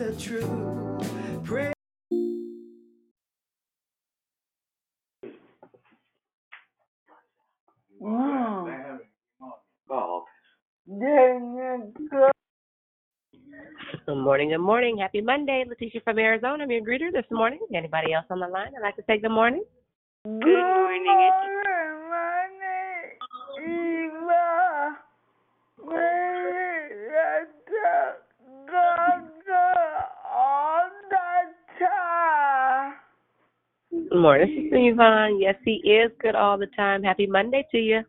and the truth. Pray. Mm. Good morning, good morning. Happy Monday. Letitia from Arizona. I'm your greeter this morning. Anybody else on the line? I'd like to say good morning. Good morning. Eva. Good morning, Sister Yvonne. Yes, he is good all the time. Happy Monday to you.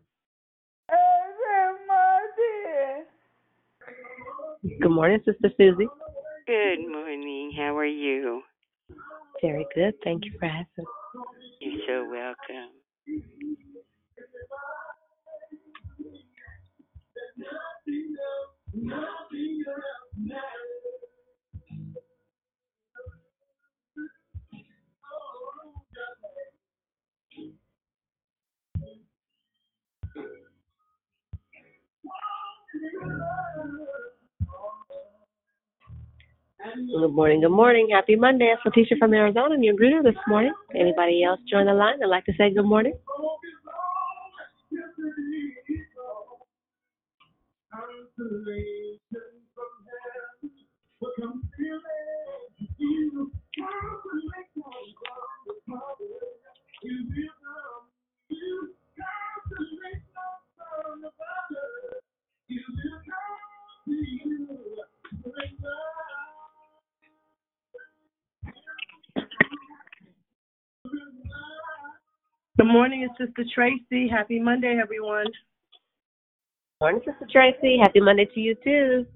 Good morning, Sister Susie. Good morning. How are you? Very good. Thank you for asking. You're so welcome. Good morning, good morning. Happy Monday. It's Letitia from Arizona. I'm your greeter this morning. Anybody else join the line? I'd like to say good morning. Good morning, it's Sister Tracy. Happy Monday, everyone. Morning, Sister Tracy. Happy Monday to you too.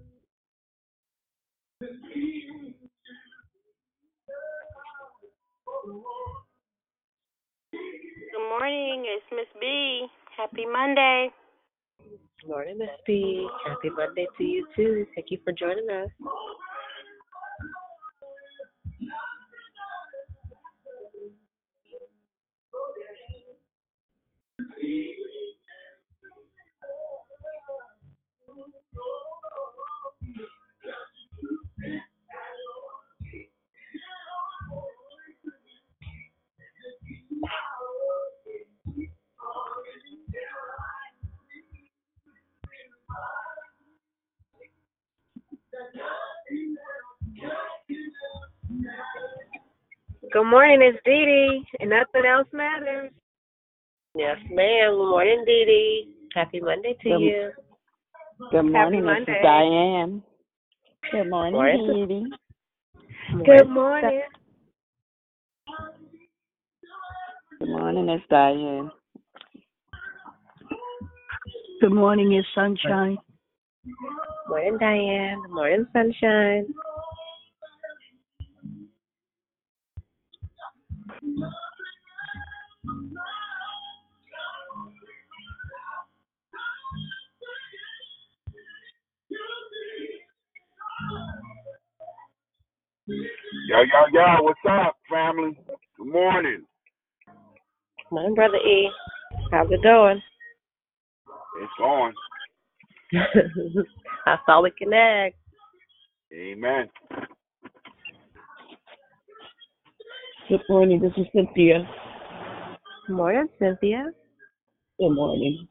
Good morning. It's Miss B. Happy Monday. Morning, Miss B. Happy Monday to you too. Thank you for joining us. Good morning, it's Dee Dee, and nothing else matters. Yes, ma'am. Good morning, Dee Dee. Happy Monday to Good- you. Good morning, this Monday. is Diane. Good morning, Morning. Dee Dee. Good morning. Good morning, it's Diane. Good morning, it's Sunshine. Morning, Diane. Good morning, Sunshine. Yo, yo, yo, what's up, family? Good morning. Morning, Brother E. How's it going? It's on. I saw we connect. Amen. Good morning, this is Cynthia. Good morning, Cynthia. Good morning.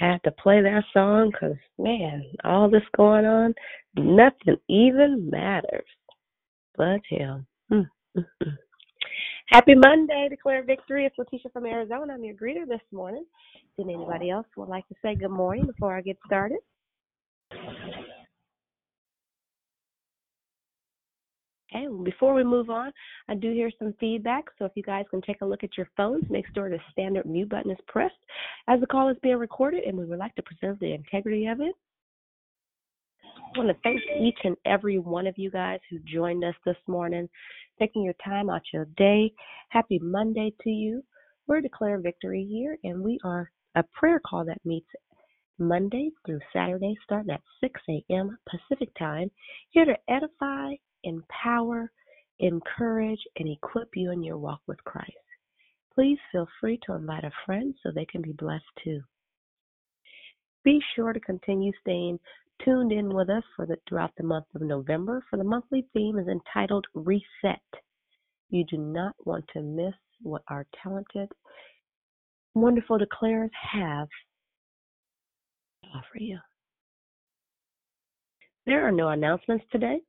Had to play that song because, man, all this going on, nothing even matters but Him. Mm, mm, mm. Happy Monday, declare victory. It's Letitia from Arizona. I'm your greeter this morning. Did anybody else would like to say good morning before I get started? Okay, before we move on, I do hear some feedback. So if you guys can take a look at your phones, make sure the standard mute button is pressed as the call is being recorded, and we would like to preserve the integrity of it. I want to thank each and every one of you guys who joined us this morning, taking your time out your day. Happy Monday to you. We're Declare Victory here, and we are a prayer call that meets Monday through Saturday, starting at 6 a.m. Pacific time, here to edify, empower, encourage, and equip you in your walk with Christ. Please feel free to invite a friend so they can be blessed too. Be sure to continue staying tuned in with us for the throughout the month of November for the monthly theme is entitled Reset. You do not want to miss what our talented, wonderful declarers have to offer you. There are no announcements today,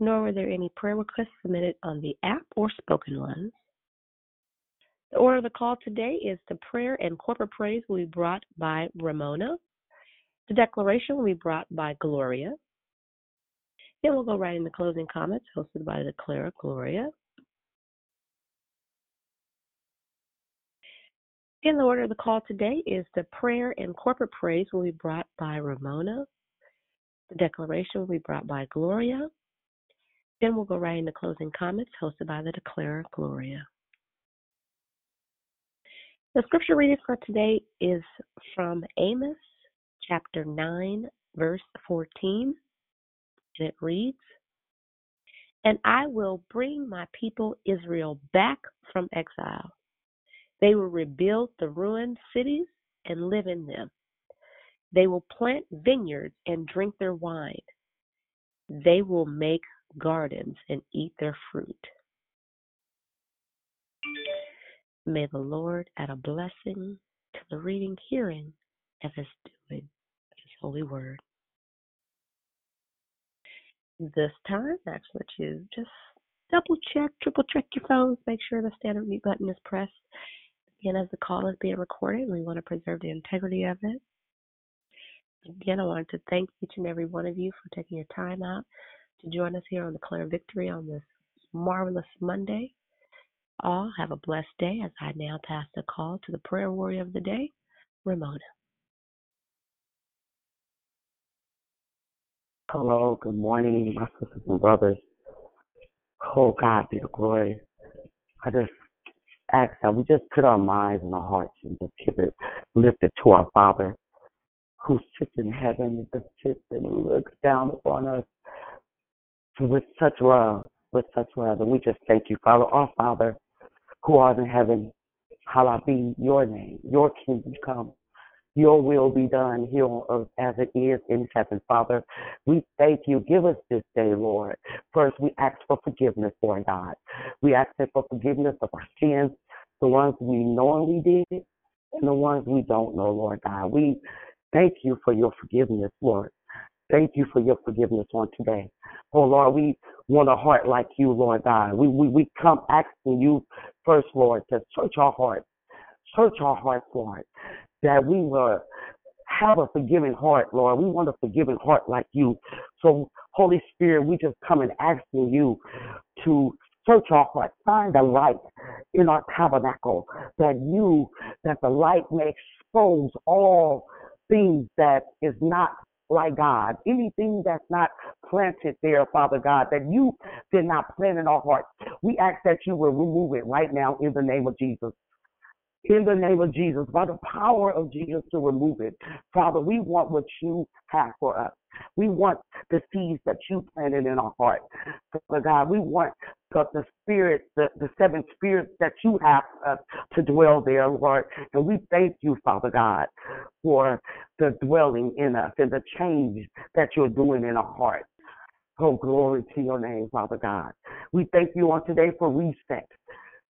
nor were there any prayer requests submitted on the app or spoken ones. The order of the call today is the prayer and corporate praise will be brought by Ramona. The declaration will be brought by Gloria. Then we'll go right into closing comments hosted by the declarer Gloria. In the order of the call today is the prayer and corporate praise will be brought by Ramona. The declaration will be brought by Gloria. Then we'll go right into closing comments hosted by the declarer Gloria. The scripture reading for today is from Amos chapter 9, verse 14. And it reads, And I will bring my people Israel back from exile. They will rebuild the ruined cities and live in them. They will plant vineyards and drink their wine. They will make gardens and eat their fruit. May the Lord add a blessing to the reading, hearing, and his doing of his holy word. This time, actually, let you just double check, triple check your phones, make sure the standard mute button is pressed. Again, as the call is being recorded, we want to preserve the integrity of it. Again, I wanted to thank each and every one of you for taking your time out to join us here on the Declare Victory on this marvelous Monday. All have a blessed day as I now pass the call to the prayer warrior of the day, Ramona. Hello, good morning, my sisters and brothers. Oh, God be the glory. I just ask that we just put our minds and our hearts and just keep it lifted to our Father who sits in heaven, and just sits and looks down upon us with such love, with such love. And we just thank you, Father, our Father who art in heaven. Hallowed be your name, your kingdom come. Your will be done here on earth as it is in heaven, Father. We thank you. Give us this day, Lord. First, we ask for forgiveness, Lord God. We ask for forgiveness of our sins, the ones we knowingly did and the ones we don't know, Lord God. We thank you for your forgiveness, Lord. Thank you for your forgiveness on today. Oh Lord, we want a heart like you, Lord God. We we, we come asking you first, Lord, to search our hearts. Search our hearts, Lord, that we will have a forgiving heart, Lord. We want a forgiving heart like you. So, Holy Spirit, we just come and asking you to search our hearts, find the light in our tabernacle, that you, that the light may expose all things that is not like God, anything that's not planted there, Father God, that you did not plant in our hearts. We ask that you will remove it right now in the name of Jesus. In the name of Jesus, by the power of Jesus to remove it. Father, we want what you have for us. We want the seeds that you planted in our heart. Father God, we want the, the spirit, the, the seven spirits that you have uh, to dwell there, Lord. And we thank you, Father God, for the dwelling in us and the change that you're doing in our heart. Oh, glory to your name, Father God. We thank you on today for reset.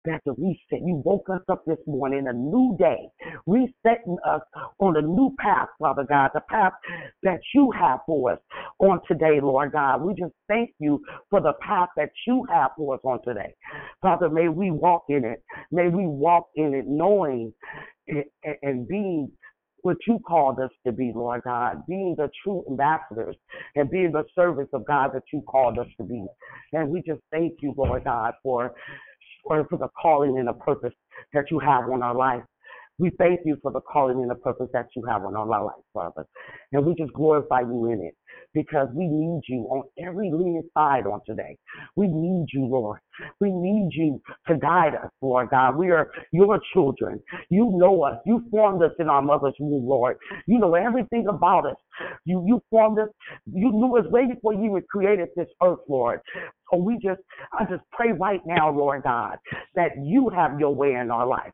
That the reset. You woke us up this morning, a new day, resetting us on a new path, Father God, the path that you have for us on today, Lord God. We just thank you for the path that you have for us on today. Father, may we walk in it. May we walk in it knowing and, and being what you called us to be, Lord God, being the true ambassadors and being the servants of God that you called us to be. And we just thank you, Lord God, for for, for the calling and the purpose that you have on our life. We thank you for the calling and the purpose that you have on all our life, Father. And we just glorify you in it because we need you on every leaning side on today. We need you, Lord. We need you to guide us, Lord God. We are your children. You know us. You formed us in our mother's womb, Lord. You know everything about us. You you formed us. You knew us way before you were created this earth, Lord. So we just, I just pray right now, Lord God, that you have your way in our life.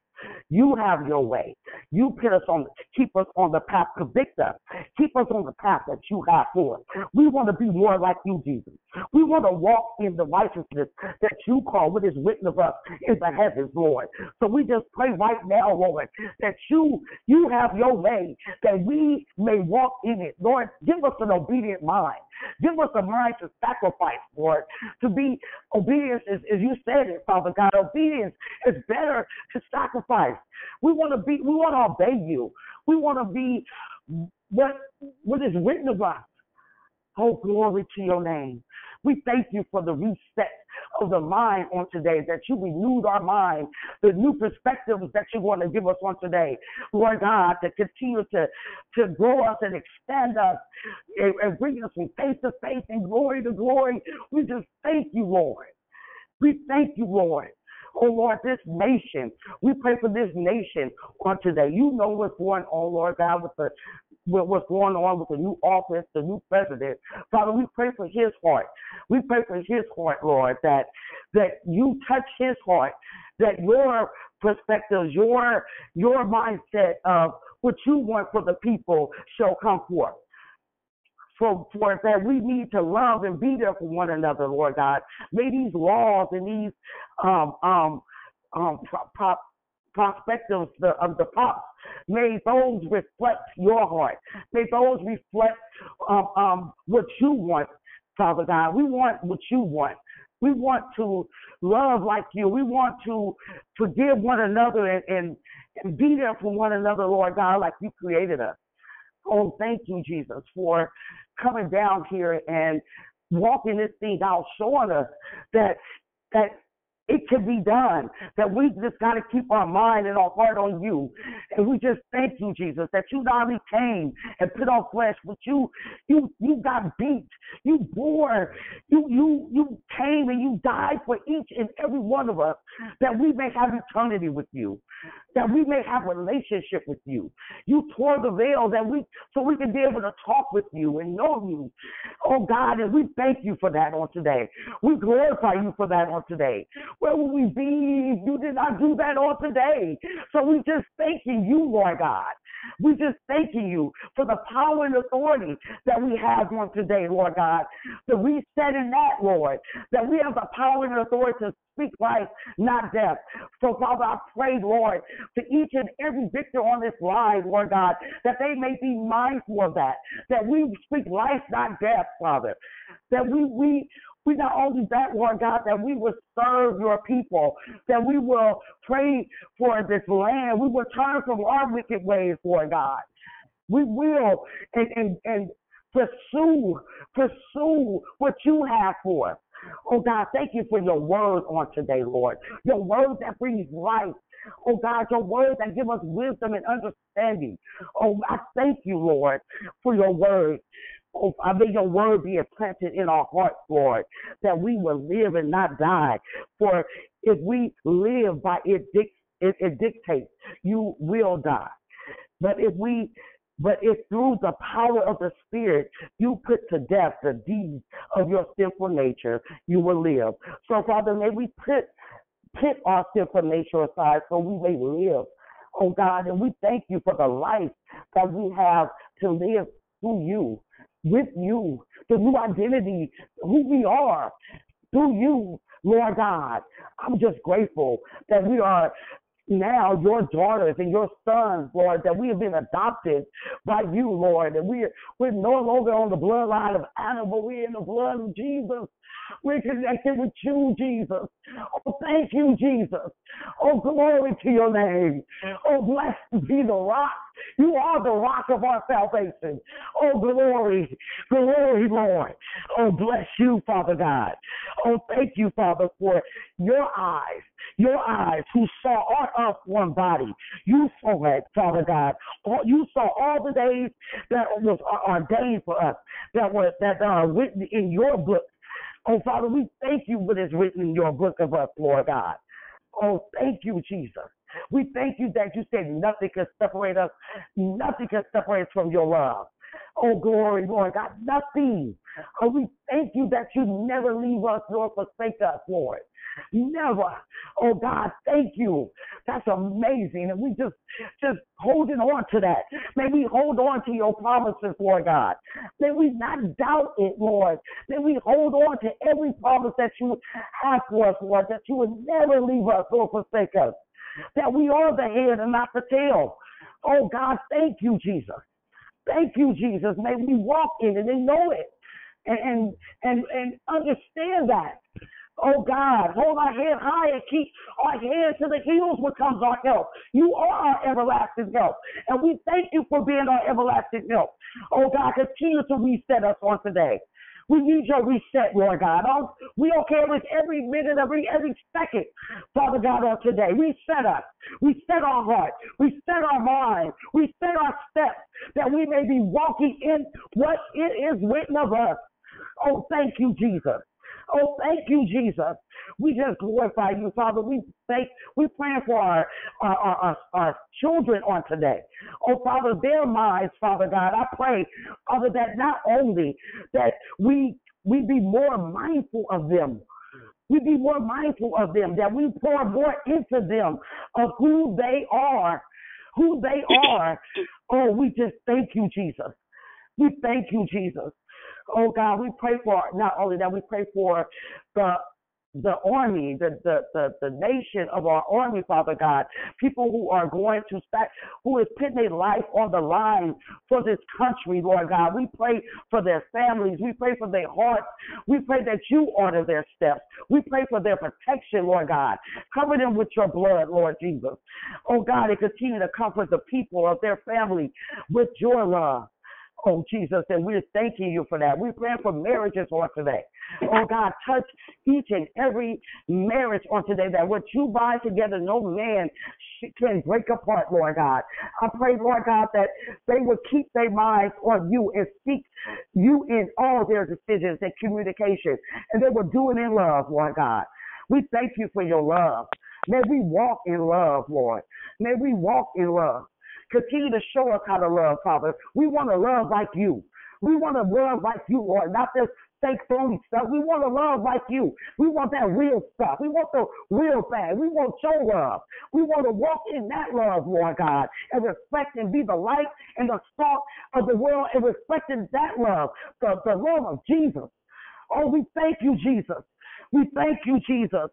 You have your way. You put us on, keep us on the path, convict us, keep us on the path that you have for us. We want to be more like you, Jesus. We want to walk in the righteousness that you call, what is written of us in the heavens, Lord. So we just pray right now, Lord, that you you have your way, that we may walk in it. Lord, give us an obedient mind. Give us a mind to sacrifice, Lord. To be obedience is, as you said it, Father God. Obedience is better to sacrifice. We want to be. We want to obey you. We want to be what what is written of us. Oh, glory to your name. We thank you for the reset of the mind on today, that you renewed our mind, the new perspectives that you want to give us on today. Lord God, to continue to, to grow us and expand us and, and bring us from faith to faith and glory to glory. We just thank you, Lord. We thank you, Lord. Oh Lord, this nation, we pray for this nation on today. You know what's going on, Lord God, with the with what's going on with the new office, the new president. Father, we pray for his heart. We pray for his heart, Lord, that that you touch his heart, that your perspectives, your your mindset of what you want for the people shall come forth. For, for that we need to love and be there for one another, Lord God. May these laws and these um um um pro, pro, perspectives the, of the pops. May those reflect your heart. May those reflect um, um, what you want, Father God. We want what you want. We want to love like you. We want to forgive one another and, and, and be there for one another, Lord God, like you created us. Oh, thank you, Jesus, for coming down here and walking this thing out, showing us that that it can be done. That we just got to keep our mind and our heart on you. And we just thank you, Jesus, that you not only came and put on flesh, but you you you got beat. You bore. You you you came and you died for each and every one of us that we may have eternity with you. That we may have relationship with you. You tore the veil that we so we can be able to talk with you and know you. Oh God, and we thank you for that on today. We glorify you for that on today. Where would we be if you did not do that on today? So we just thanking you, Lord God. We just thanking you for the power and authority that we have on today, Lord God. The in that, Lord, that we have the power and authority to speak life, not death. So, Father, I pray, Lord, for each and every victor on this line, Lord God, that they may be mindful of that, that we speak life, not death, Father. That we we we not only that, Lord God, that we will serve your people, that we will pray for this land. We will turn from our wicked ways, Lord God. We will and and, and pursue, pursue what you have for us. Oh God, thank you for your word on today, Lord. Your word that brings life. Oh God, your word that give us wisdom and understanding. Oh, I thank you, Lord, for your word. Oh, may your word be implanted in our hearts, Lord, that we will live and not die. For if we live by it, it, it dictates, you will die. But if we but if through the power of the Spirit you put to death the deeds of your sinful nature, you will live. So, Father, may we put put our sinful nature aside so we may live. Oh God, and we thank you for the life that we have to live through you, with you, the new identity, who we are, through you, Lord God. I'm just grateful that we are now your daughters and your sons, Lord, that we have been adopted by you, Lord, and we we're no longer on the bloodline of Adam, but we're in the blood of Jesus. We're connected with you, Jesus. Oh, thank you, Jesus. Oh, glory to your name. Oh, blessed be the rock. You are the rock of our salvation. Oh, glory, glory, Lord. Oh, bless you, Father God. Oh, thank you, Father, for your eyes, your eyes who saw our us one body. You saw it, Father God. You saw all the days that was uh, ordained for us, that were that are written in your book Oh, Father, we thank you for this written in your book of us, Lord God. Oh, thank you, Jesus. We thank you that you said nothing can separate us, nothing can separate us from your love. Oh, glory, Lord God, nothing. Oh, we thank you that you never leave us nor forsake us, Lord. Never. Oh God, thank you. That's amazing. And we just just holding on to that. May we hold on to your promises, Lord God. May we not doubt it, Lord. May we hold on to every promise that you have for us, Lord, that you would never leave us or forsake us. That we are the head and not the tail. Oh God, thank you, Jesus. Thank you, Jesus. May we walk in it and know it and and and, and understand that. Oh God, hold our head high and keep our head to the hills where comes our help. You are our everlasting help. And we thank you for being our everlasting help. Oh God, continue to reset us on today. We need your reset, Lord God. Oh, we don't care if every minute, every every second, Father God, on today. Reset us. Reset our heart. Reset our mind. Reset our steps that we may be walking in what it is written of us. Oh, thank you, Jesus. Oh, thank you, Jesus. We just glorify you, Father. We thank, we pray for our, our, our, our, children on today. Oh, Father, their minds, Father God, I pray, Father, that not only that we, we be more mindful of them, we be more mindful of them, that we pour more into them of who they are, who they are. Oh, we just thank you, Jesus. We thank you, Jesus. Oh God, we pray for not only that, we pray for the the army, the, the, the, the nation of our army, Father God, people who are going to start, who is putting their life on the line for this country, Lord God. We pray for their families. We pray for their hearts. We pray that you order their steps. We pray for their protection, Lord God. Cover them with your blood, Lord Jesus. Oh God, and continue to comfort the people of their family with your love. Oh, Jesus, and we're thanking you for that. We're praying for marriages on today. Oh, God, touch each and every marriage on today that what you bind together, no man can break apart, Lord God. I pray, Lord God, that they will keep their minds on you and seek you in all their decisions and communication. And they will do it in love, Lord God. We thank you for your love. May we walk in love, Lord. May we walk in love. Continue to show us how to love, Father. We want to love like you. We want to love like you, Lord, not this fake phony stuff. We want to love like you. We want that real stuff. We want the real thing. We want your love. We want to walk in that love, Lord God, and reflect and be the light and the salt of the world and reflecting that love, the, the love of Jesus. Oh, we thank you, Jesus. We thank you, Jesus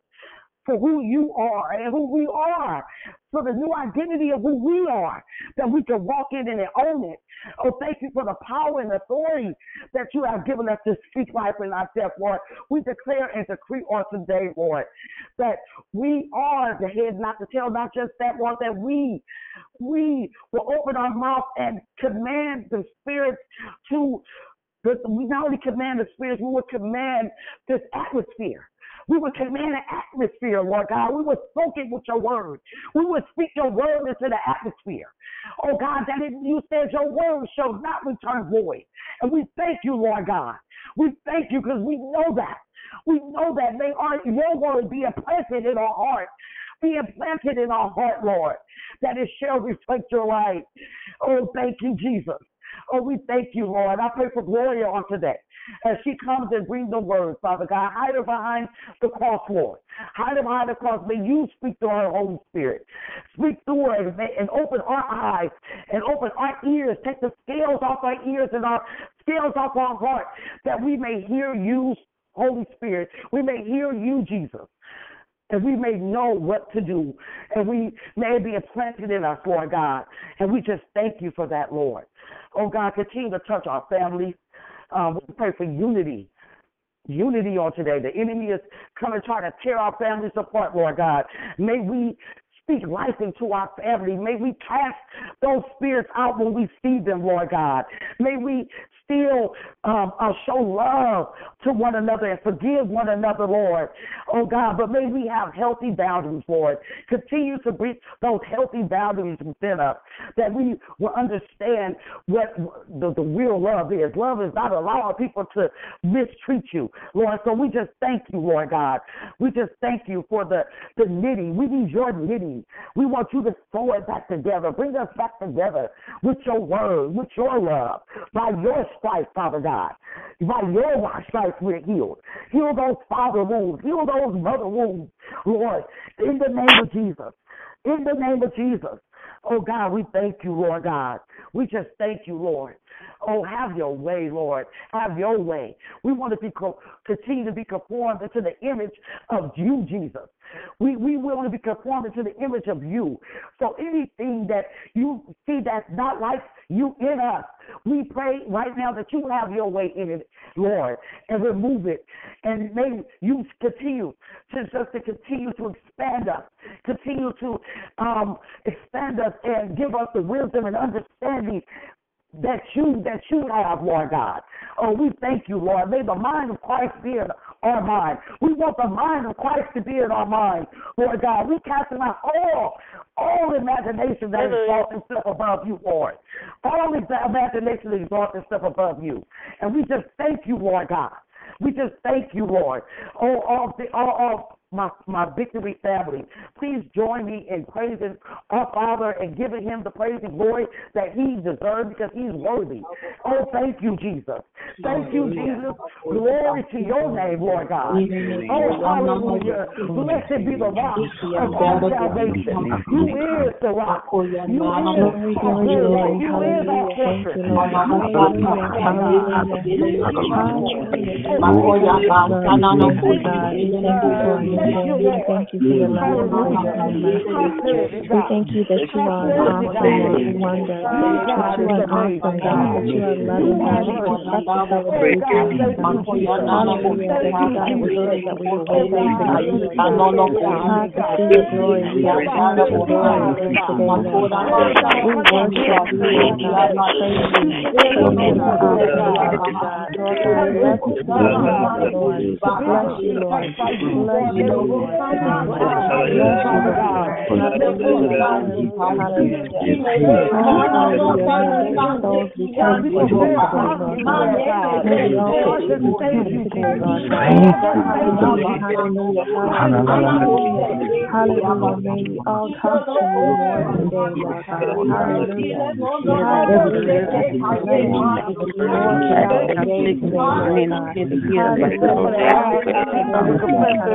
for who you are and who we are, for the new identity of who we are, that we can walk in and own it. Oh, thank you for the power and authority that you have given us to speak life in our death, Lord. We declare and decree on today, Lord, that we are the head, not the tail, not just that, Lord, that we, we will open our mouth and command the spirits to, we not only command the spirits, we will command this atmosphere we would command an atmosphere, Lord God. We would soak it with your word. We would speak your word into the atmosphere. Oh God, that you said your word shall not return void. And we thank you, Lord God. We thank you because we know that. We know that they are your word be implanted in our heart Be implanted in our heart, Lord, that it shall reflect your light. Oh, thank you, Jesus. Oh, we thank you, Lord. I pray for Gloria on today as she comes and brings the word, Father God. Hide her behind the cross, Lord. Hide her behind the cross. May you speak to her Holy Spirit. Speak through her and, and open our eyes and open our ears. Take the scales off our ears and our scales off our heart that we may hear you Holy Spirit. We may hear you, Jesus. And we may know what to do. And we may be implanted in us, Lord God. And we just thank you for that, Lord. Oh God, continue to touch our families. Um, we pray for unity unity on today. The enemy is coming trying to tear our families apart, Lord God. May we speak life into our family. May we cast those spirits out when we see them, Lord God. May we still um, uh, show love to one another and forgive one another, Lord. Oh God, but may we have healthy boundaries, Lord. Continue to bring those healthy boundaries within us that we will understand what the, the real love is. Love is not allowing people to mistreat you, Lord. So we just thank you, Lord God. We just thank you for the, the knitting. We need your knitting. We want you to sew it back together. Bring us back together with your word, with your love, by your stripes, Father God. By your stripes we're healed. Heal those father wounds. Heal those mother wounds, Lord, in the name of Jesus. In the name of Jesus. Oh God, we thank you, Lord God. We just thank you, Lord. Oh, have your way, Lord. Have your way. We want to be co- continue to be conformed into the image of you, Jesus. We we to be conformed to the image of you. So anything that you see that's not like you in us, we pray right now that you have your way in it, Lord, and remove it. And may you continue to just to continue to expand us, continue to um, expand us and give us the wisdom and understanding that you that you have, Lord God. Oh, we thank you, Lord. May the mind of Christ be in our mind. We want the mind of Christ to be in our mind, Lord God. We cast out all all imagination that exalts itself above you, Lord. All imagination that exalts itself above you. And we just thank you, Lord God. We just thank you, Lord. Oh, all, all, all my, my victory family. Please join me in praising our Father and giving him the praise and glory that he deserves because he's worthy. Oh, thank you, Jesus. Thank you, Jesus. Glory to your name, Lord God. Oh, hallelujah. Blessed be the rock of our salvation. You is the rock. You is our glory. You is our fortress. Thank you for your love and mercy. We thank you that you are an awesome wonder, that you are an awesome God, that you are loving God, that you us that we can Hallelujah, that you God was so that we will wait for you. God, to see your glory. We are of your glory today, Lord God. We worship you, Lord God. We praise you. Praise you, Lord God. Lord God, bless you, Lord. Bless you, Lord. Bless you.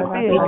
Hallelujah.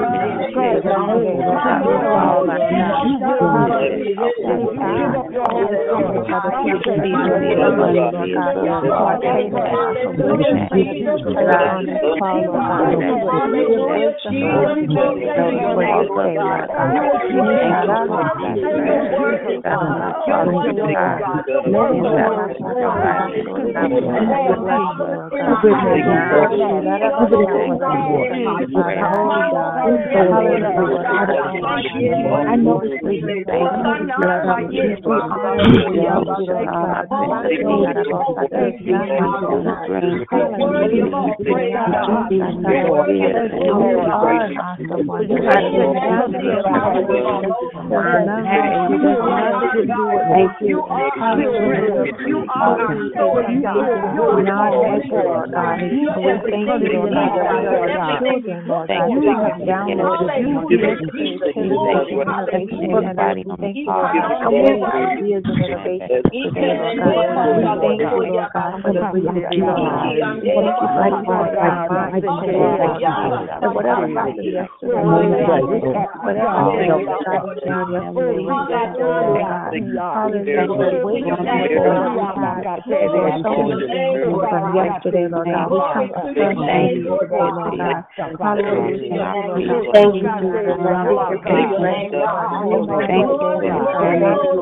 盖章，盖章，盖章。I know you. You have downloaded innovation and body. Thank you for creating ideas of innovation today, Lord God. We thank you, Lord God, for the reality of God. Thank you for the Lord God, mind today, Lord God. That whatever happened yesterday, whatever failed, God, we down yesterday, we thank you, Lord God. Hallelujah. Wait on the Lord God. There are so many things from yesterday, Lord God. We come to first thank you today, Lord God. Hallelujah. Thank you, Jesus. Thank you, Thank you,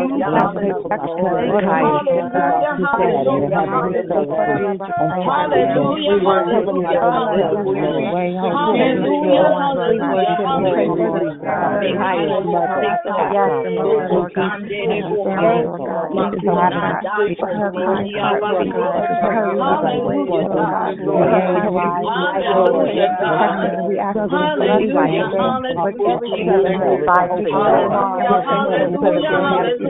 Hallelujah. Hallelujah.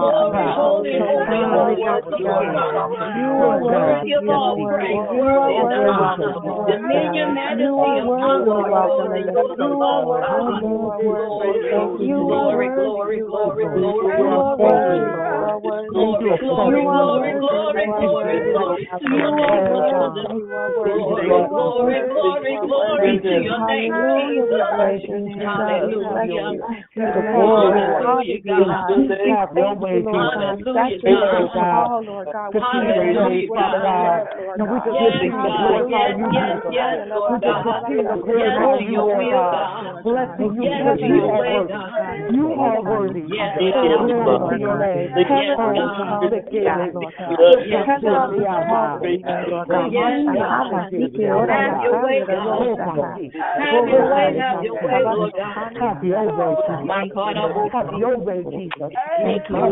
holy, You are worthy of all praise, worthy of honor, dominion, majesty, and honor. Glory, glory, glory, glory, glory. Glory, glory, glory, glory. You are golden. Glory, glory, glory, glory to your name, Jesus. Hallelujah. Hallelujah, God ways, Lord. God. Saturate us, God. Lord God. Father God. We just lift these to glorify God, We just continue to glorify you, Lord God. Blessing you, because you are worthy. You are worthy. Glory to your name. Heaven Lord God, Have your way, Jesus. Have your way, Jesus. Thank you.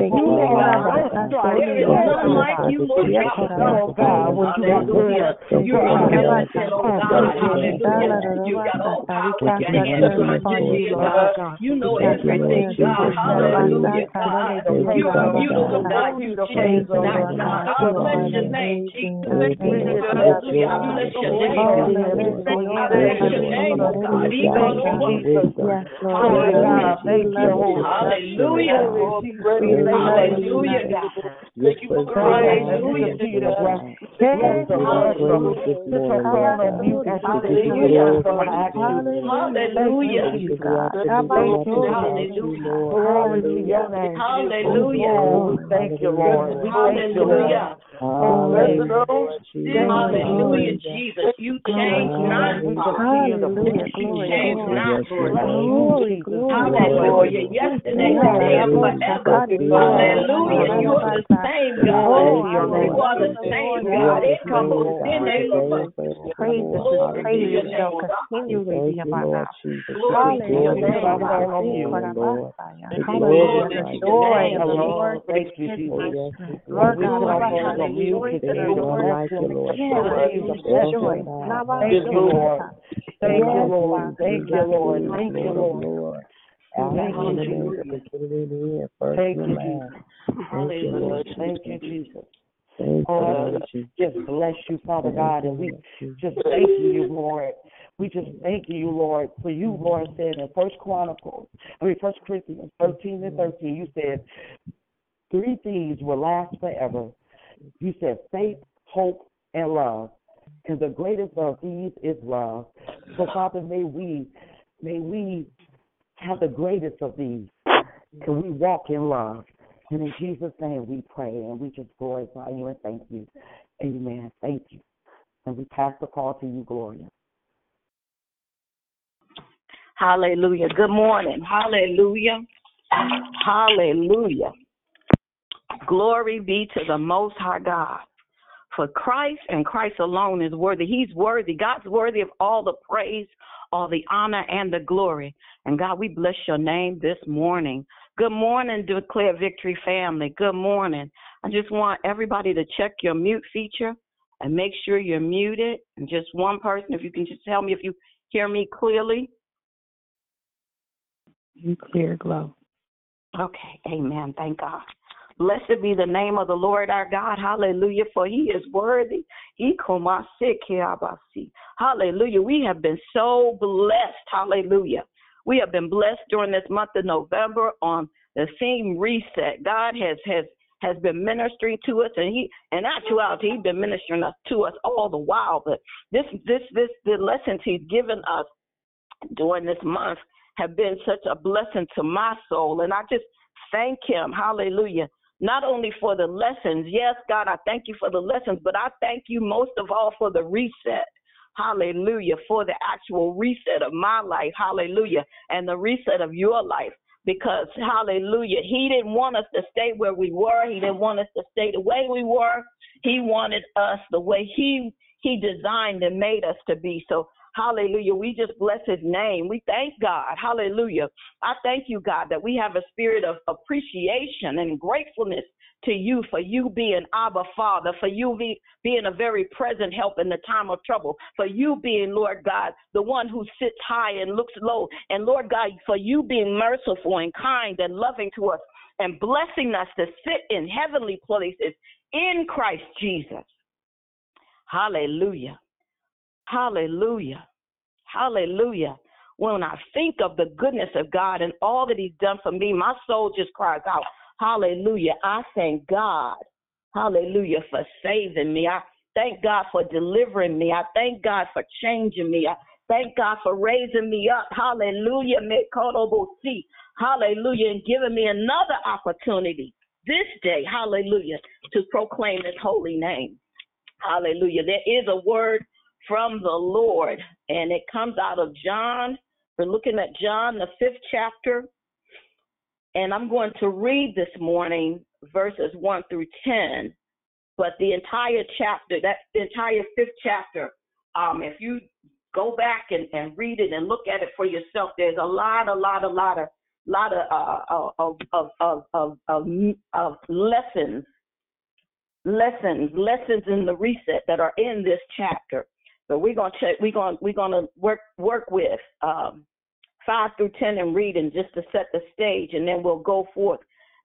Thank you, God. You're God. You've. You know everything, God. Hallelujah. You're beautiful God. You change not, God. I bless your name, Jesus. I bless your name. I bless your name, God. Hallelujah. Hallelujah love you, we. Hallelujah. We love you, Hallelujah, God. Thank you for the Hallelujah. Hallelujah. Continue to bless. Yes, Bless her, hallelujah. Put your phone on mute and she can hear Hallelujah. us. So I. Hallelujah. Thank you, God. Hallelujah. Thank you, God. Hallelujah. Glory to your name. Hallelujah. Oh, we thank you, Lord. We thank you, Lord. Hallelujah. Hallelujah, Jesus. You change not. We continue to Hallelujah. bless You Glory, change glory. not, Lord. Glory, glory. Hallelujah. Yesterday, today, and forever. Hallelujah. You are the same God. You are the same God. It comes Praises and praises shall continually be in my mouth. Hallelujah. Hallelujah. Put our phone on mute. Hallelujah. The joy of the Hello. Lord Thank you, is Jesus. my strength. Lord, Lord we God, put our I phones on mute. rejoice in the Continue to Lord. bless him. Yes, Continue to bless rejoice. him. Now, Thank you, Lord. Thank you, Yes, Lord. Father. Thank you, Lord. Thank you, Lord. Thank you, Hallelujah. Jesus. Thank you, Jesus. Hallelujah. Thank you, Jesus. Oh, just bless you, Father God, and we just thank you, Lord. We just thank you, Lord, for you, Lord, said in First Chronicles, I mean First Corinthians thirteen and thirteen, you said three things will last forever. You said faith, hope, and love. And the greatest of these is love. So Father, may we may we have the greatest of these. Can we walk in love? And in Jesus' name we pray and we just glorify you and thank you. Amen. Thank you. And we pass the call to you, Gloria. Hallelujah. Good morning. Hallelujah. Hallelujah. Glory be to the Most High God. For Christ and Christ alone is worthy. He's worthy. God's worthy of all the praise, all the honor, and the glory. And God, we bless your name this morning. Good morning, Declare Victory family. Good morning. I just want everybody to check your mute feature and make sure you're muted. And just one person, if you can just tell me if you hear me clearly. You clear glow. Okay, amen. Thank God. Blessed be the name of the Lord our God. Hallelujah. For he is worthy. Hallelujah. We have been so blessed. Hallelujah. We have been blessed during this month of November on the theme reset. God has has has been ministering to us and he in actuality he's been ministering to us all the while. But this this this the lessons he's given us during this month have been such a blessing to my soul. And I just thank him. Hallelujah. Not only for the lessons. Yes, God, I thank you for the lessons, but I thank you most of all for the reset. Hallelujah. For the actual reset of my life. Hallelujah. And the reset of your life. Because, hallelujah, he didn't want us to stay where we were. He didn't want us to stay the way we were. He wanted us the way he he designed and made us to be. So Hallelujah. We just bless his name. We thank God. Hallelujah. I thank you, God, that we have a spirit of appreciation and gratefulness to you for you being Abba Father, for you be, being a very present help in the time of trouble, for you being, Lord God, the one who sits high and looks low, and Lord God, for you being merciful and kind and loving to us and blessing us to sit in heavenly places in Christ Jesus. Hallelujah. Hallelujah. Hallelujah. When I think of the goodness of God and all that He's done for me, my soul just cries out, Hallelujah. I thank God. Hallelujah for saving me. I thank God for delivering me. I thank God for changing me. I thank God for raising me up. Hallelujah. Hallelujah. And giving me another opportunity this day. Hallelujah. To proclaim His holy name. Hallelujah. There is a word from the Lord, and it comes out of John. We're looking at John, the fifth chapter, and I'm going to read this morning verses 1 through 10. But the entire chapter, that the entire fifth chapter, um, if you go back and, and read it and look at it for yourself, there's a lot, a lot, a lot of lot of uh, of, of, of, of, of, of lessons lessons, lessons in the reset that are in this chapter. So we're gonna check. We're gonna we're gonna work work with um, five through ten and reading just to set the stage, and then we'll go forth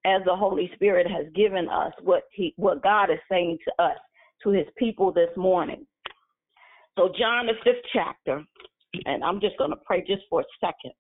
as the Holy Spirit has given us what he what God is saying to us to His people this morning. So John the fifth chapter, and I'm just gonna pray just for a second.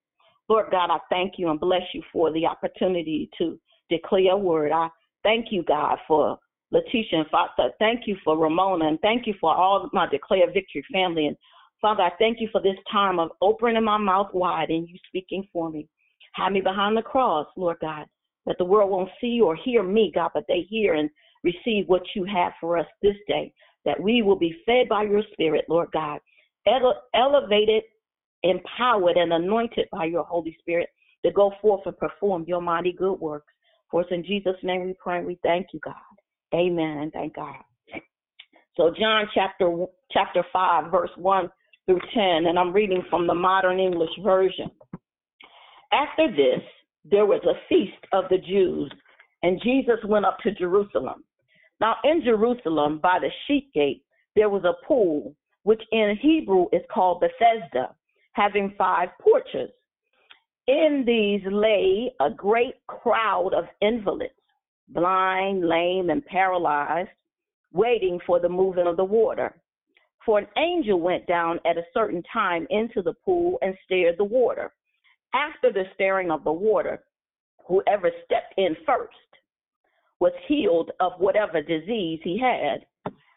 Lord God, I thank you and bless you for the opportunity to declare a word. I thank you, God, for Letitia and Father. Thank you for Ramona and thank you for all my Declare Victory family. And Father, I thank you for this time of opening my mouth wide and you speaking for me. Hide me behind the cross, Lord God, that the world won't see or hear me, God, but they hear and receive what you have for us this day, that we will be fed by your spirit, Lord God, ele- elevated, empowered, and anointed by your Holy Spirit to go forth and perform your mighty good works. For it's in Jesus' name we pray and we thank you, God. Amen and thank God. So John chapter chapter five, verse one through ten, and I'm reading from the modern English version. After this, there was a feast of the Jews, and Jesus went up to Jerusalem. Now in Jerusalem, by the sheep gate, there was a pool, which in Hebrew is called Bethesda, having five porches. In these lay a great crowd of invalids blind, lame, and paralyzed, waiting for the moving of the water. For an angel went down at a certain time into the pool and stirred the water. After the stirring of the water, whoever stepped in first was healed of whatever disease he had.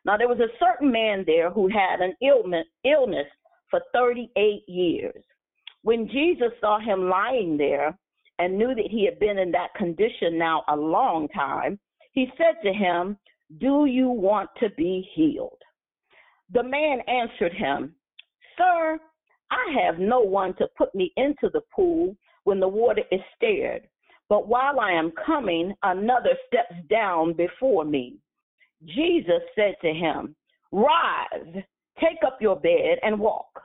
Now there was a certain man there who had an illness for 38 years. When Jesus saw him lying there, and knew that he had been in that condition now a long time, he said to him, Do you want to be healed? The man answered him, Sir, I have no one to put me into the pool when the water is stirred, but while I am coming, another steps down before me. Jesus said to him, Rise, take up your bed and walk.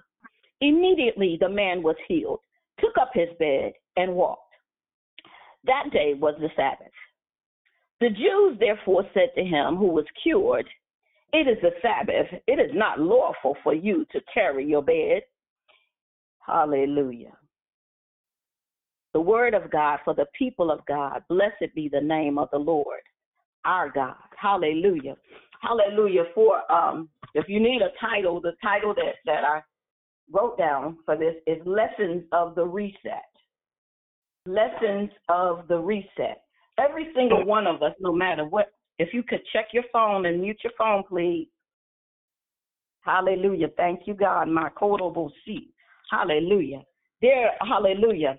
Immediately the man was healed, took up his bed, and walked. That day was the Sabbath. The Jews therefore said to him who was cured, It is the Sabbath. It is not lawful for you to carry your bed. Hallelujah. The word of God for the people of God. Blessed be the name of the Lord, our God. Hallelujah. Hallelujah. For um, if you need a title, the title that, that I wrote down for this is Lessons of the Reset lessons of the reset. Every single one of us, no matter what, if you could check your phone and mute your phone, please. Hallelujah. Thank you, God. My will seat. Hallelujah. There, hallelujah.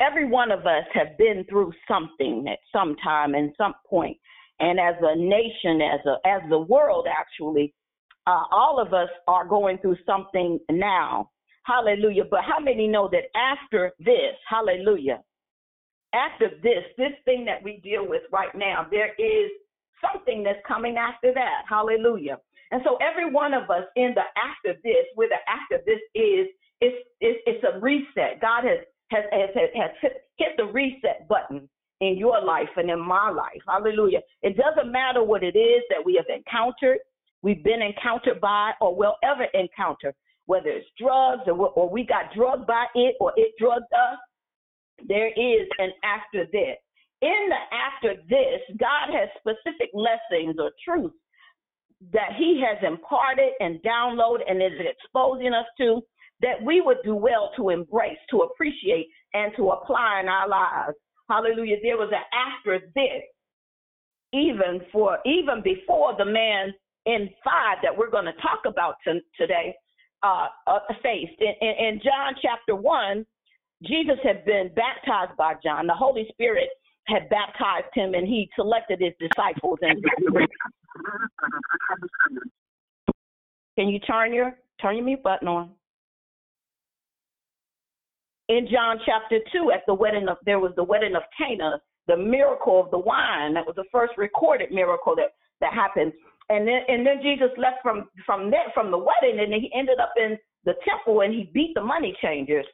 Every one of us have been through something at some time and some point. And as a nation, as a as the world actually, uh, all of us are going through something now. Hallelujah. But how many know that after this, hallelujah, after this, this thing that we deal with right now, there is something that's coming after that. Hallelujah. And so every one of us in the after this, where the after this is, it's, it's, it's a reset. God has, has, has, has hit the reset button in your life and in my life. Hallelujah. It doesn't matter what it is that we have encountered, we've been encountered by, or will ever encounter, whether it's drugs or, or we got drugged by it or it drugged us there is an after this. In the after this, God has specific lessons or truths that He has imparted and downloaded and is exposing us to that we would do well to embrace, to appreciate, and to apply in our lives. Hallelujah. There was an after this, even for even before the man in five that we're going to talk about t- today uh, uh, faced. In, in, in John chapter one, Jesus had been baptized by John. The Holy Spirit had baptized him and he selected his disciples and Can you turn your turn your mute button on? In John chapter 2 at the wedding of there was the wedding of Cana, the miracle of the wine. That was the first recorded miracle that that happened. And then and then Jesus left from from there from the wedding and he ended up in the temple and he beat the money changers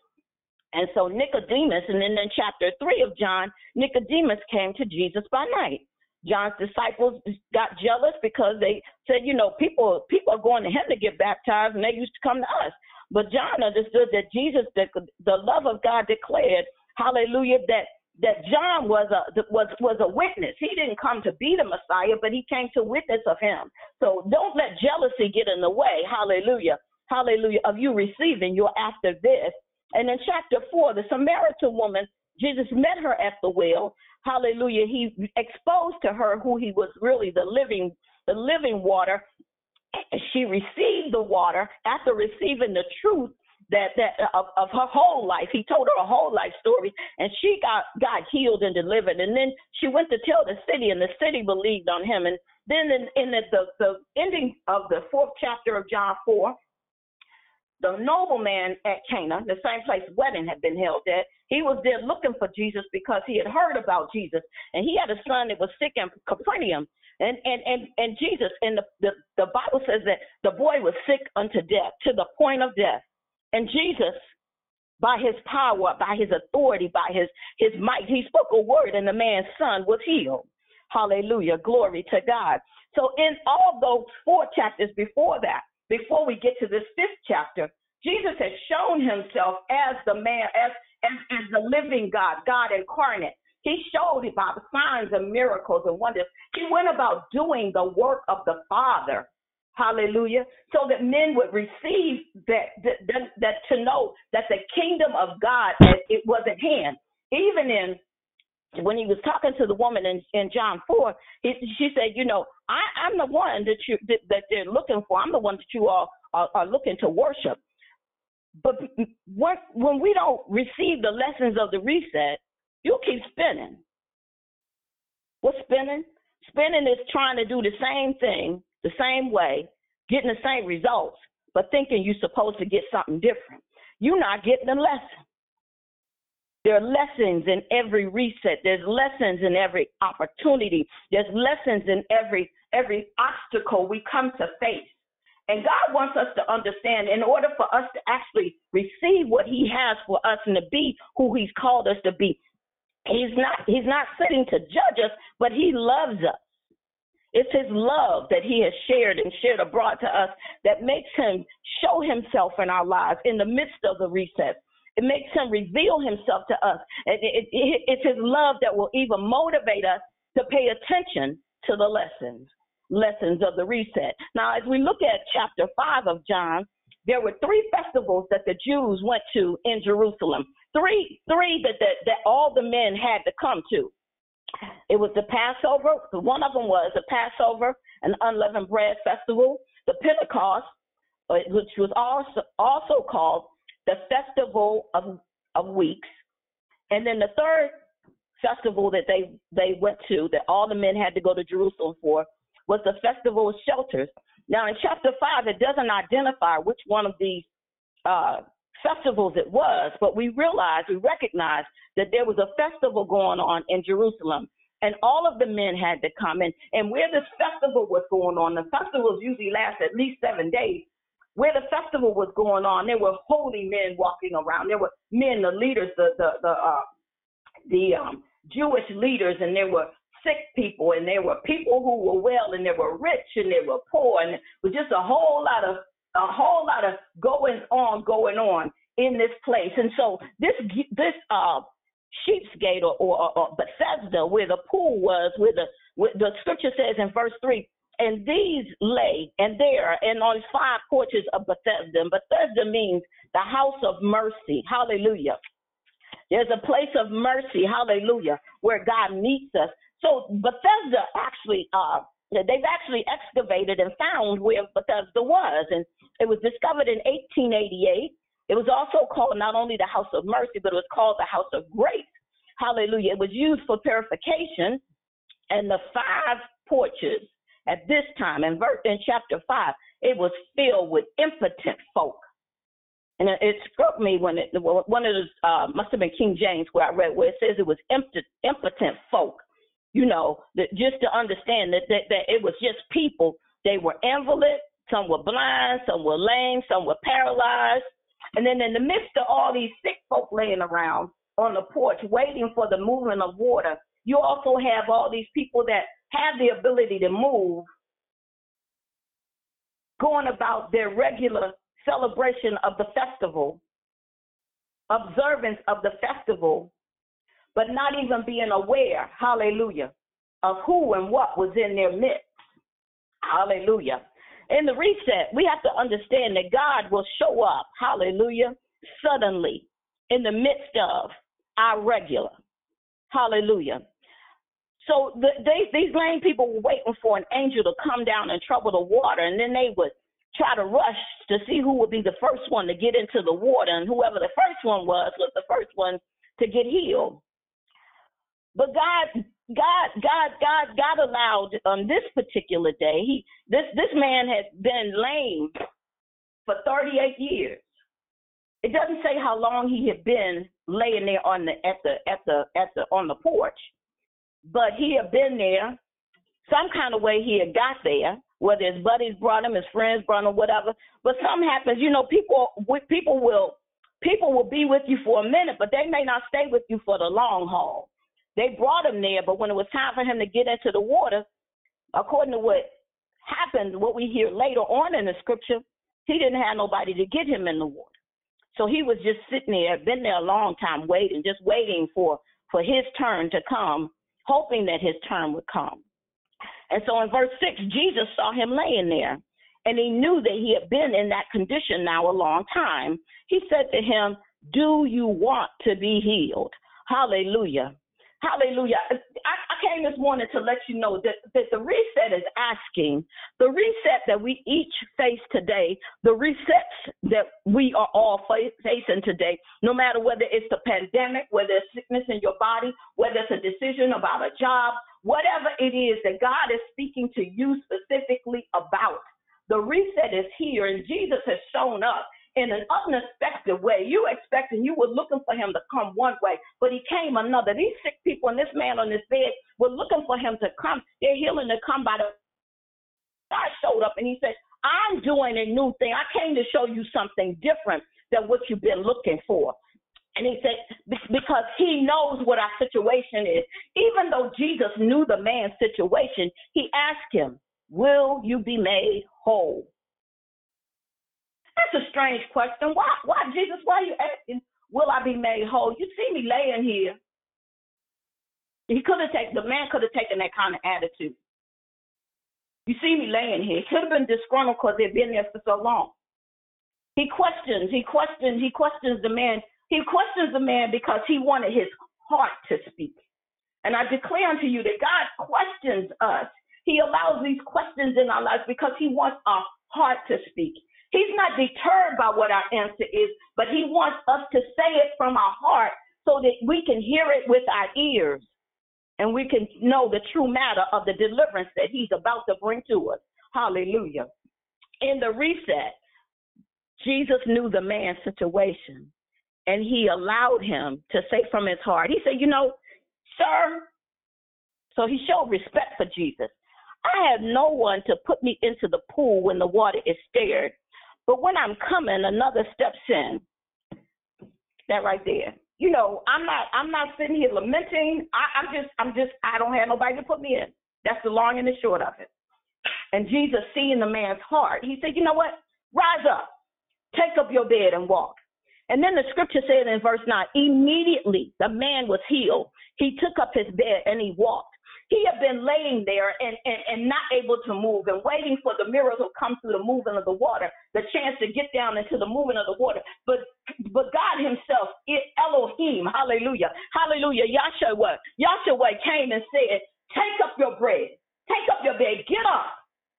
and so Nicodemus, and then in chapter 3 of John, Nicodemus came to Jesus by night. John's disciples got jealous because they said, you know, people people are going to him to get baptized, and they used to come to us. But John understood that Jesus, the, the love of God declared, Hallelujah, that that John was a was was a witness. He didn't come to be the Messiah, but he came to witness of him. So don't let jealousy get in the way. Hallelujah. Hallelujah. Of you receiving your after this. And in chapter four, the Samaritan woman, Jesus met her at the well. Hallelujah. He exposed to her who he was really the living, the living water. She received the water after receiving the truth that that of, of her whole life. He told her a whole life story, and she got got healed and delivered. And then she went to tell the city, and the city believed on him. And then in, in the, the the ending of the fourth chapter of John four, the nobleman at Cana, the same place wedding had been held at, he was there looking for Jesus because he had heard about Jesus, and he had a son that was sick in Capernaum. And and and and Jesus, and the, the the Bible says that the boy was sick unto death, to the point of death. And Jesus, by his power, by his authority, by his, his might, he spoke a word and the man's son was healed. Hallelujah. Glory to God. So in all those four chapters before that, before we get to this fifth chapter, Jesus has shown himself as the man, as, as, as the living God, God incarnate. He showed by signs and miracles and wonders. He went about doing the work of the Father Hallelujah. So that men would receive that, that, that, that to know that the kingdom of God, it was at hand. Even in when he was talking to the woman in, in John 4, he, she said, You know, I, I'm the one that you that, that they're looking for. I'm the one that you all are, are looking to worship. But when, when we don't receive the lessons of the reset, you'll keep spinning. What's spinning? Spinning is trying to do the same thing the same way, getting the same results, but thinking you're supposed to get something different. You're not getting the lesson. There are lessons in every reset. There's lessons in every opportunity. There's lessons in every every obstacle we come to face. And God wants us to understand in order for us to actually receive what he has for us and to be who he's called us to be. He's not he's not sitting to judge us, but he loves us. It's his love that he has shared and shared abroad to us that makes him show himself in our lives in the midst of the reset. It makes him reveal himself to us. It, it, it, it's his love that will even motivate us to pay attention to the lessons, lessons of the reset. Now, as we look at chapter 5 of John, there were three festivals that the Jews went to in Jerusalem. Three, three that, that, that all the men had to come to. It was the Passover. One of them was the Passover, an unleavened bread festival, the Pentecost, uh, which was also also called the Festival of, of Weeks, and then the third festival that they they went to that all the men had to go to Jerusalem for was the Festival of Shelters. Now in chapter five, it doesn't identify which one of these uh, festivals it was, but we realized, we recognized that there was a festival going on in Jerusalem. And all of the men had to come. And, and where this festival was going on, the festivals usually last at least seven days. Where the festival was going on, there were holy men walking around. There were men, the leaders, the the the uh, the um, Jewish leaders, and there were sick people, and there were people who were well, and there were rich, and there were poor, and it was just a whole lot of a whole lot of going on, going on in this place. And so this this uh sheep's gate or, or, or Bethesda, where the pool was, where the where the scripture says in verse three, and these lay and there and on five porches of Bethesda. And Bethesda means the house of mercy. Hallelujah. There's a place of mercy, hallelujah, where God meets us. So Bethesda actually uh they've actually excavated and found where Bethesda was, and it was discovered in 1888. It was also called not only the House of Mercy, but it was called the House of Grace. Hallelujah. It was used for purification, and the five porches at this time, in, verse, in chapter 5, it was filled with impotent folk. And it struck me when it, one of the, uh, must have been King James where I read where it says it was impotent, impotent folk you know, that just to understand that, that, that it was just people. They were invalid, some were blind, some were lame, some were paralyzed. And then in the midst of all these sick folk laying around on the porch waiting for the movement of water, you also have all these people that have the ability to move, going about their regular celebration of the festival, observance of the festival, but not even being aware, hallelujah, of who and what was in their midst. Hallelujah. In the reset, we have to understand that God will show up, hallelujah, suddenly in the midst of our regular. Hallelujah. So the, they, these lame people were waiting for an angel to come down and trouble the water, and then they would try to rush to see who would be the first one to get into the water, and whoever the first one was was the first one to get healed. But God, God, God, God, God allowed on this particular day. He this this man had been lame for 38 years. It doesn't say how long he had been laying there on the at the at the at the on the porch, but he had been there some kind of way. He had got there, whether his buddies brought him, his friends brought him, whatever. But something happens. You know, people people will people will be with you for a minute, but they may not stay with you for the long haul. They brought him there, but when it was time for him to get into the water, according to what happened, what we hear later on in the scripture, he didn't have nobody to get him in the water. So he was just sitting there, been there a long time waiting, just waiting for for his turn to come, hoping that his turn would come. And so in verse 6, Jesus saw him laying there, and he knew that he had been in that condition now a long time. He said to him, Do you want to be healed? Hallelujah. Hallelujah. I, I came this morning to let you know that, that the reset is asking, the reset that we each face today, the resets that we are all facing today, no matter whether it's the pandemic, whether it's sickness in your body, whether it's a decision about a job, whatever it is that God is speaking to you specifically about. The reset is here, and Jesus has shown up in an unexpected way. You expecting you were looking for him to come one way, but he came another. These sick people and this man on this bed were looking for him to come. They're healing to come by the God showed up and he said, I'm doing a new thing. I came to show you something different than what you've been looking for. And he said, because he knows what our situation is. Even though Jesus knew the man's situation, he asked him, Will you be made whole? That's a strange question. Why, why, Jesus, why are you asking, will I be made whole? You see me laying here. He could have taken, the man could have taken that kind of attitude. You see me laying here. He could have been disgruntled because they've been there for so long. He questions, he questions, he questions the man. He questions the man because he wanted his heart to speak. And I declare unto you that God questions us. He allows these questions in our lives because he wants our heart to speak. He's not deterred by what our answer is, but he wants us to say it from our heart so that we can hear it with our ears and we can know the true matter of the deliverance that he's about to bring to us. Hallelujah. In the reset, Jesus knew the man's situation and he allowed him to say from his heart, he said, You know, sir, so he showed respect for Jesus. I have no one to put me into the pool when the water is stirred. But when I'm coming, another steps in. That right there. You know, I'm not I'm not sitting here lamenting. I, I'm just I'm just I don't have nobody to put me in. That's the long and the short of it. And Jesus seeing the man's heart, he said, You know what? Rise up, take up your bed and walk. And then the scripture said in verse 9, immediately the man was healed. He took up his bed and he walked. He had been laying there and, and, and not able to move and waiting for the miracle to come through the moving of the water, the chance to get down into the moving of the water. But but God Himself, Elohim, hallelujah, hallelujah, Yahshua, Yahshua came and said, Take up your bread, take up your bed, get up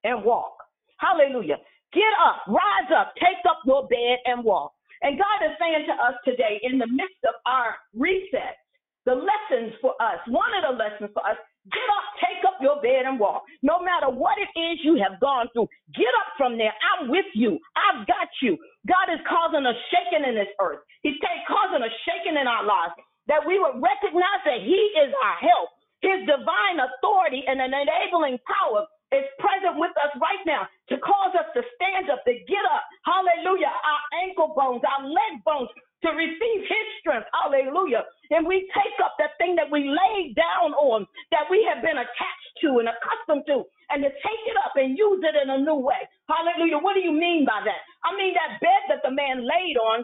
and walk. Hallelujah. Get up, rise up, take up your bed and walk. And God is saying to us today, in the midst of our reset, the lessons for us, one of the lessons for us Get up, take up your bed and walk. No matter what it is you have gone through, get up from there. I'm with you. I've got you. God is causing a shaking in this earth. He's causing a shaking in our lives that we would recognize that He is our help. His divine authority and an enabling power is present with us right now to cause us to stand up, to get up. Hallelujah. Our ankle bones, our leg bones to receive his strength. Hallelujah. And we take up that thing that we laid down on, that we have been attached to, and accustomed to, and to take it up and use it in a new way. Hallelujah. What do you mean by that? I mean that bed that the man laid on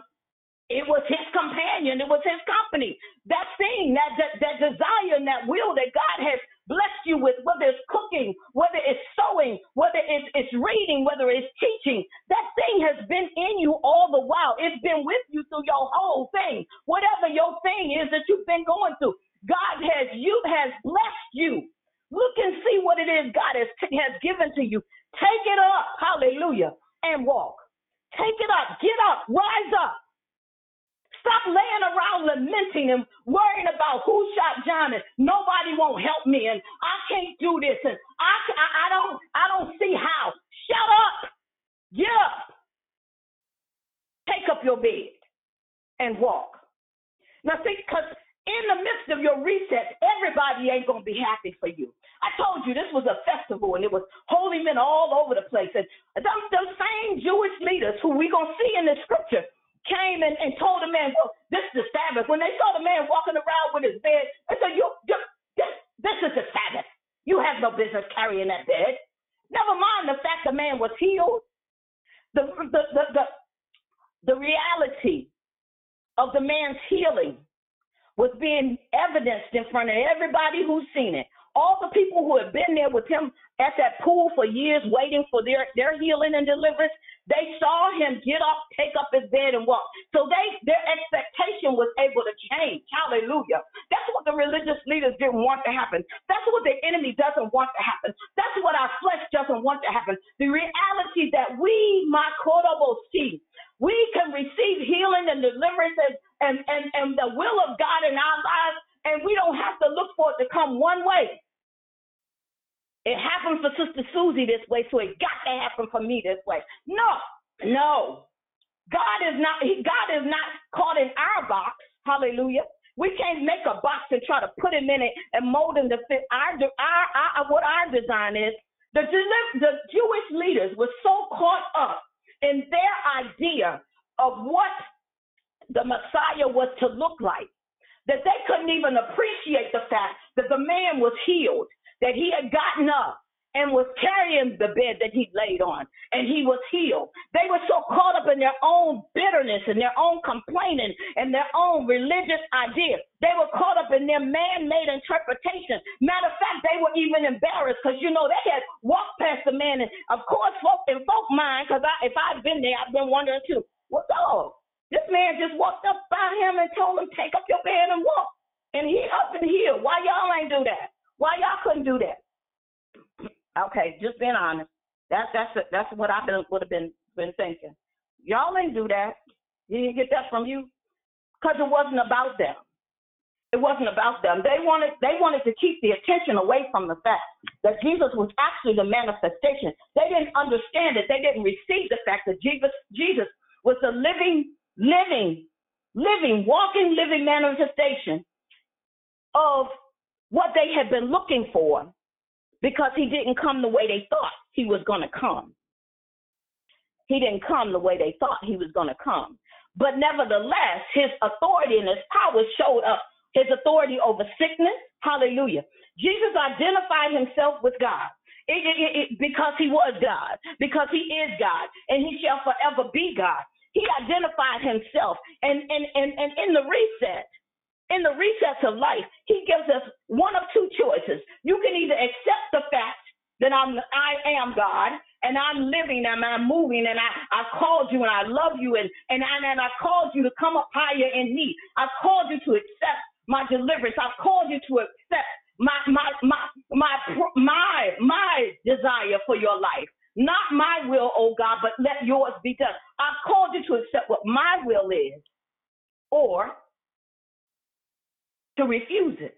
it was his companion. It was his company. That thing, that, that that desire, and that will that God has blessed you with, whether it's cooking, whether it's sewing, whether it's, it's reading, whether it's teaching, that thing has been in you all the while. It's been with you through your whole thing. Whatever your thing is that you've been going through, God has you has blessed you. Look and see what it is God has has given to you. Take it up, hallelujah, and walk. Take it up, get up, rise up. Stop laying around lamenting and worrying about who shot John and nobody won't help me and I can't do this and I, I, I don't I don't see how. Shut up. Get up. Take up your bed and walk. Now see, because in the midst of your reset, everybody ain't gonna be happy for you. I told you this was a festival and it was holy men all over the place. And them, them same Jewish leaders who we gonna see in the scripture came and, and told the man, well, this is the Sabbath. When they saw the man walking around with his bed, they said, you, you this, this is the Sabbath. You have no business carrying that bed. Never mind the fact the man was healed. The, the, the, the, the reality of the man's healing was being evidenced in front of everybody who's seen it. All the people who had been there with him at that pool for years waiting for their, their healing and deliverance, saw him get up, take up his bed, and walk. So they their expectation was able to change. Hallelujah. That's what the religious leaders didn't want to happen. That's what the enemy doesn't want to happen. That's what our flesh doesn't want to happen. The reality that we, my quotable see, we can receive healing and deliverance and, and, and, and the will of God in our lives, and we don't have to look for it to come one way. It happened for Sister Susie this way, so it got to happen for me this way. No, no. God is not he, God is not caught in our box. Hallelujah. We can't make a box and try to put him in it and mold him to fit our, our, our what our design is. The, the Jewish leaders were so caught up in their idea of what the Messiah was to look like that they couldn't even appreciate the fact that the man was healed that he had gotten up and was carrying the bed that he laid on, and he was healed. They were so caught up in their own bitterness and their own complaining and their own religious ideas. They were caught up in their man made interpretation. Matter of fact, they were even embarrassed because, you know, they had walked past the man. And of course, folk, in folk mind, because I, if I'd been there, I'd been wondering too, what the? This man just walked up by him and told him, take up your bed and walk. And he up and healed. Why y'all ain't do that? Why y'all couldn't do that? Okay, just being honest. That's that's that's what I've been, would have been been thinking. Y'all ain't do that. You didn't get that from you, because it wasn't about them. It wasn't about them. They wanted they wanted to keep the attention away from the fact that Jesus was actually the manifestation. They didn't understand it. They didn't receive the fact that Jesus Jesus was the living, living, living, walking, living manifestation of what they had been looking for because he didn't come the way they thought he was going to come. He didn't come the way they thought he was going to come. But nevertheless, his authority and his power showed up. His authority over sickness, hallelujah. Jesus identified himself with God. It, it, it, because he was God, because he is God, and he shall forever be God. He identified himself, and and and, and in the reset, in the recess of life, he gives us one of two choices. You can either accept the fact that I'm I am God and I'm living and I'm moving and I, I called you and I love you and, and I and I called you to come up higher in me. I called you to accept my deliverance. I called you to accept my my my my my my desire for your life. Not my will, oh God, but let yours be done. I've called you to accept what my will is. Or to refuse it,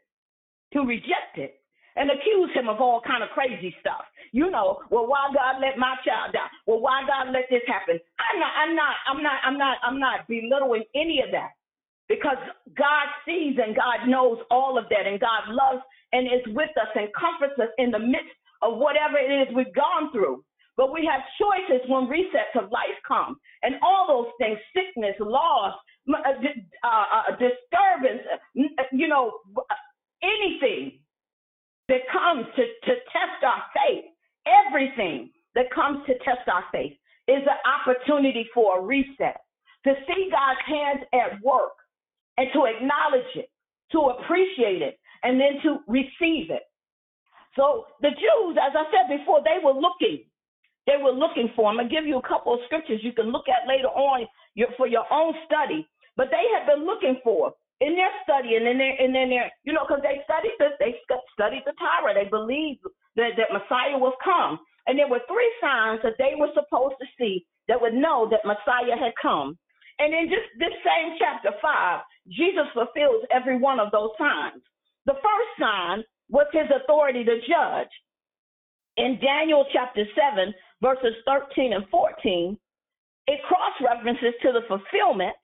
to reject it, and accuse him of all kind of crazy stuff. You know, well, why God let my child die? Well, why God let this happen? I'm not, I'm not, I'm not, I'm not, I'm not belittling any of that because God sees and God knows all of that, and God loves and is with us and comforts us in the midst of whatever it is we've gone through. But we have choices when resets of life come, and all those things, sickness, loss, uh, uh, uh, disturbance, you know, anything that comes to, to test our faith, everything that comes to test our faith is an opportunity for a reset, to see God's hands at work and to acknowledge it, to appreciate it, and then to receive it. So the Jews, as I said before, they were looking. They were looking for. I'm going to give you a couple of scriptures you can look at later on for your own study. But they had been looking for in their study and in their and in their you know because they studied this they studied the Torah. They believed that that Messiah was come. And there were three signs that they were supposed to see that would know that Messiah had come. And in just this same chapter five Jesus fulfills every one of those signs. The first sign was his authority to judge. In Daniel chapter 7 verses 13 and 14 it cross references to the fulfillment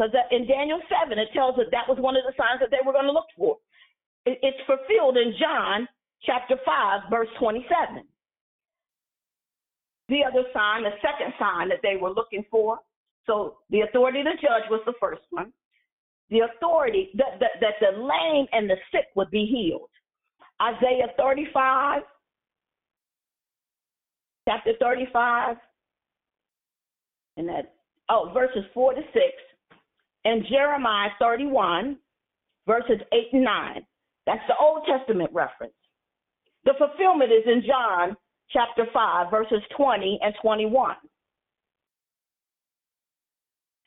because in Daniel 7, it tells us that was one of the signs that they were going to look for. It's fulfilled in John chapter 5, verse 27. The other sign, the second sign that they were looking for, so the authority to judge was the first one. The authority that, that, that the lame and the sick would be healed. Isaiah 35, chapter 35, and that, oh, verses 4 to 6 and Jeremiah 31, verses 8 and 9. That's the Old Testament reference. The fulfillment is in John chapter 5, verses 20 and 21.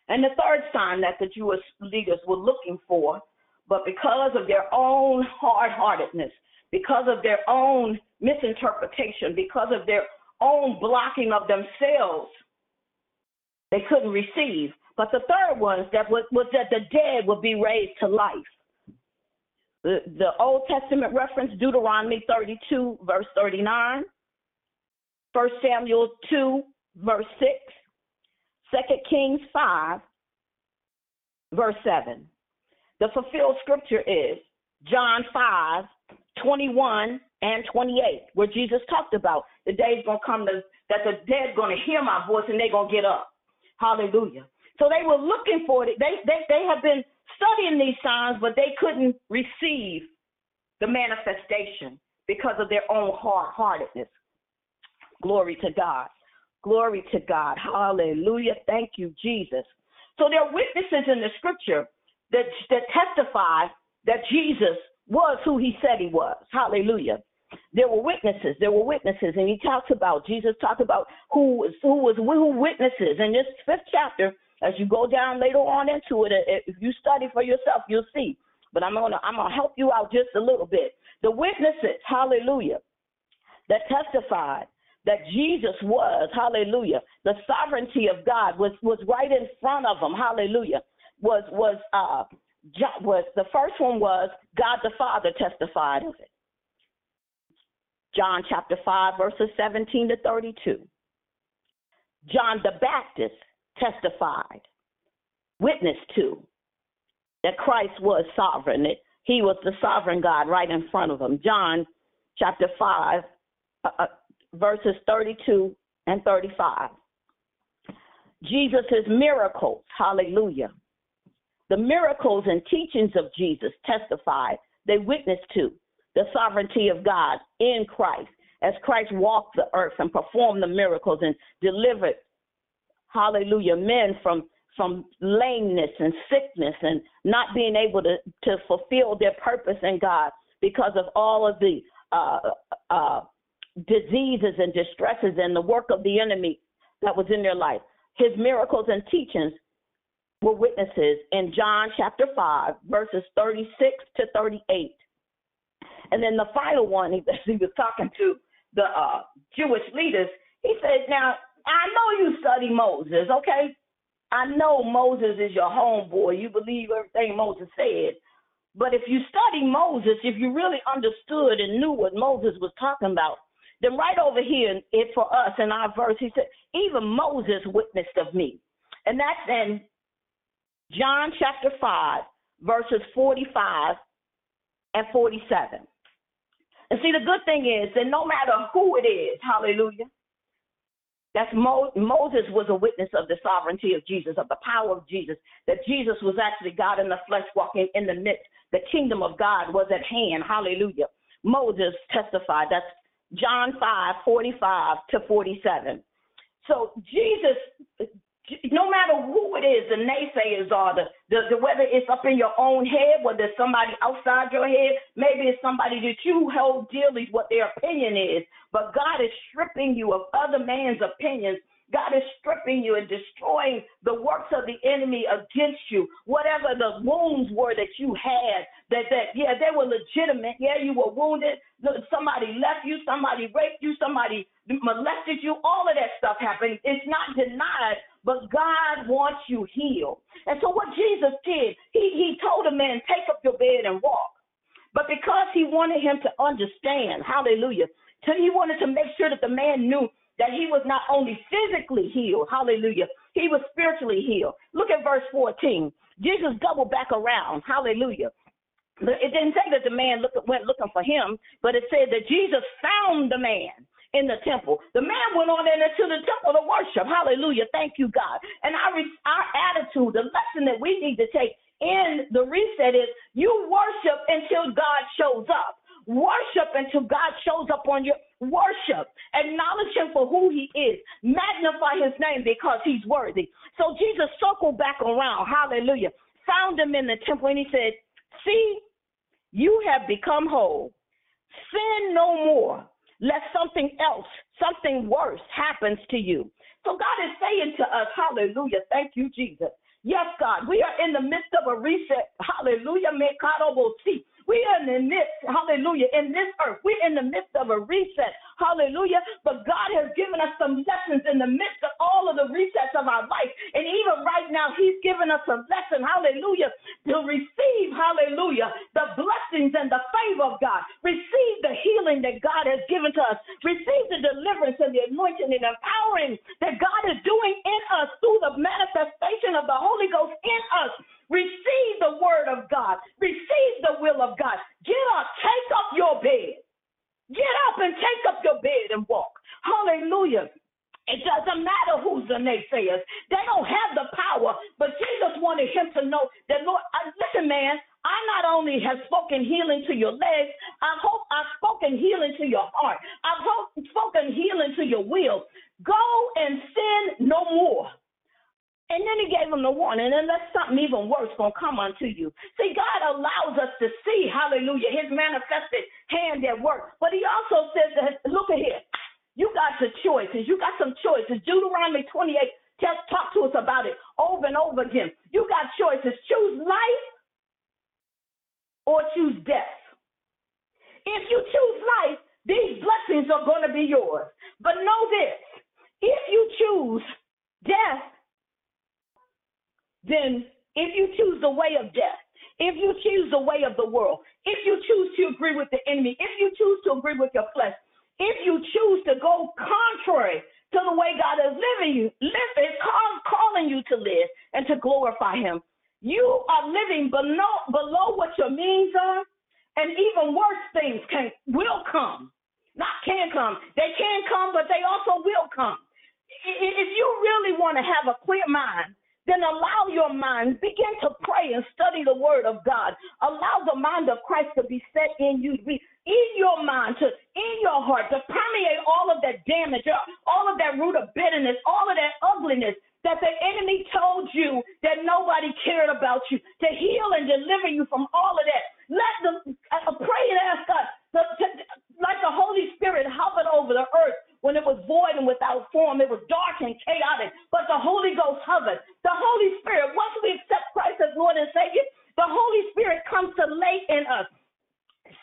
And the third sign that the Jewish leaders were looking for, but because of their own hard heartedness, because of their own misinterpretation, because of their own blocking of themselves, they couldn't receive. But the third one that was, was that the dead would be raised to life. The, the Old Testament reference, Deuteronomy 32, verse 39, 1 Samuel 2, verse 6, 2 Kings 5, verse 7. The fulfilled scripture is John 5, 21 and 28, where Jesus talked about the day's to come to, that the dead to hear my voice and they're to get up. Hallelujah. So they were looking for it. They they they have been studying these signs, but they couldn't receive the manifestation because of their own hard heartedness. Glory to God. Glory to God. Hallelujah. Thank you, Jesus. So there are witnesses in the scripture that that testify that Jesus was who he said he was. Hallelujah. There were witnesses. There were witnesses, and he talks about Jesus talked about who was who was who witnesses in this fifth chapter. As you go down later on into it, if you study for yourself, you'll see. But I'm gonna I'm gonna help you out just a little bit. The witnesses, hallelujah, that testified that Jesus was, hallelujah, the sovereignty of God was was right in front of them, hallelujah. Was was uh was the first one was God the Father testified of it. John chapter 5 verses 17 to 32. John the Baptist testified, witnessed to, that Christ was sovereign, that he was the sovereign God right in front of them. John chapter 5, uh, uh, verses 32 and 35. Jesus' miracles, hallelujah. The miracles and teachings of Jesus testified, they witnessed to the sovereignty of God in Christ as Christ walked the earth and performed the miracles and delivered hallelujah, men from from lameness and sickness and not being able to, to fulfill their purpose in God because of all of the uh, uh, diseases and distresses and the work of the enemy that was in their life. His miracles and teachings were witnesses in John chapter 5, verses 36 to 38. And then the final one, he, he was talking to the uh, Jewish leaders, he said, Now, I know you study Moses, okay? I know Moses is your homeboy. You believe everything Moses said. But if you study Moses, if you really understood and knew what Moses was talking about, then right over here, it for us in our verse, he said, even Moses witnessed of me. And that's in John chapter 5, verses 45 and 47. And see, the good thing is that no matter who it is, hallelujah, that's Mo- Moses was a witness of the sovereignty of Jesus, of the power of Jesus, that Jesus was actually God in the flesh walking in the midst. The kingdom of God was at hand. Hallelujah. Moses testified. That's John 5, 45 to 47. So Jesus, no matter who it is, the naysayers are, the, the, the whether it's up in your own head, whether it's somebody outside your head, maybe it's somebody that you hold dearly what their opinion is, but God is stripping you of other man's opinions God is stripping you and destroying the works of the enemy against you. Whatever the wounds were that you had, that that yeah, they were legitimate. Yeah, you were wounded. Somebody left you. Somebody raped you. Somebody molested you. All of that stuff happened. It's not denied, but God wants you healed. And so what Jesus did, he he told a man, take up your bed and walk. But because he wanted him to understand, hallelujah, he wanted to make sure that the man knew that he was not only physically healed, hallelujah, he was spiritually healed. Look at verse 14. Jesus doubled back around, hallelujah. It didn't say that the man look, went looking for him, but it said that Jesus found the man in the temple. The man went on into the temple to worship. Hallelujah. Thank you, God. And our, our attitude, the lesson that we need to take in the reset is you worship until God shows up. Worship until God shows up on your worship. Acknowledge him for who he is. Magnify his name because he's worthy. So Jesus circled back around. Hallelujah. Found him in the temple and he said, See, you have become whole. Sin no more, lest something else, something worse happens to you. So God is saying to us, Hallelujah. Thank you, Jesus. Yes, God, we are in the midst of a reset. Hallelujah. We are in the midst, hallelujah, in this earth. We're in the midst of a reset. Hallelujah. But God has given us some lessons in the midst of all of the resets of our life. And even right now, He's given us a lesson, hallelujah, to receive, hallelujah, the blessings and the favor of God. Receive the healing that God has given to us. Receive the deliverance and the anointing and empowering that God is doing in us through the manifestation of the Holy Ghost in us. Receive the word of God. Receive the will of God. Get up, take up your bed. Get up and take up your bed and walk. Hallelujah. It doesn't matter who's the naysayers. They don't have the power, but Jesus wanted him to know that, Lord, uh, listen, man, I not only have spoken healing to your legs, I hope I've spoken healing to your heart. I've spoken healing to your will. Go and sin no more. And then he gave them the warning, unless something even worse gonna come unto you. See, God allows us to see, hallelujah, his manifested hand at work. But he also says that, look at here, you got the choices. You got some choices. Deuteronomy 28, tell, talk to us about it over and over again. You got choices. Choose life or choose death. If you choose life, these blessings are to be yours. But know this if you choose death, then if you choose the way of death, if you choose the way of the world, if you choose to agree with the enemy, if you choose to agree with your flesh, if you choose to go contrary to the way God is living you, live is call, calling you to live and to glorify Him, you are living below below what your means are, and even worse things can will come. Not can come. They can come, but they also will come. If you really want to have a clear mind, then allow your mind, begin to pray and study the word of God. Allow the mind of Christ to be set in you, in your mind, to in your heart, to permeate all of that damage, all of that root of bitterness, all of that ugliness that the enemy told you that nobody cared about you, to heal and deliver you from all of that. Let them uh, pray and ask God, to, to, like the Holy Spirit hovered over the earth when it was void and without form. It was dark and chaotic, but the Holy Ghost hovered. The Holy Spirit, once we accept Christ as Lord and Savior, the Holy Spirit comes to lay in us.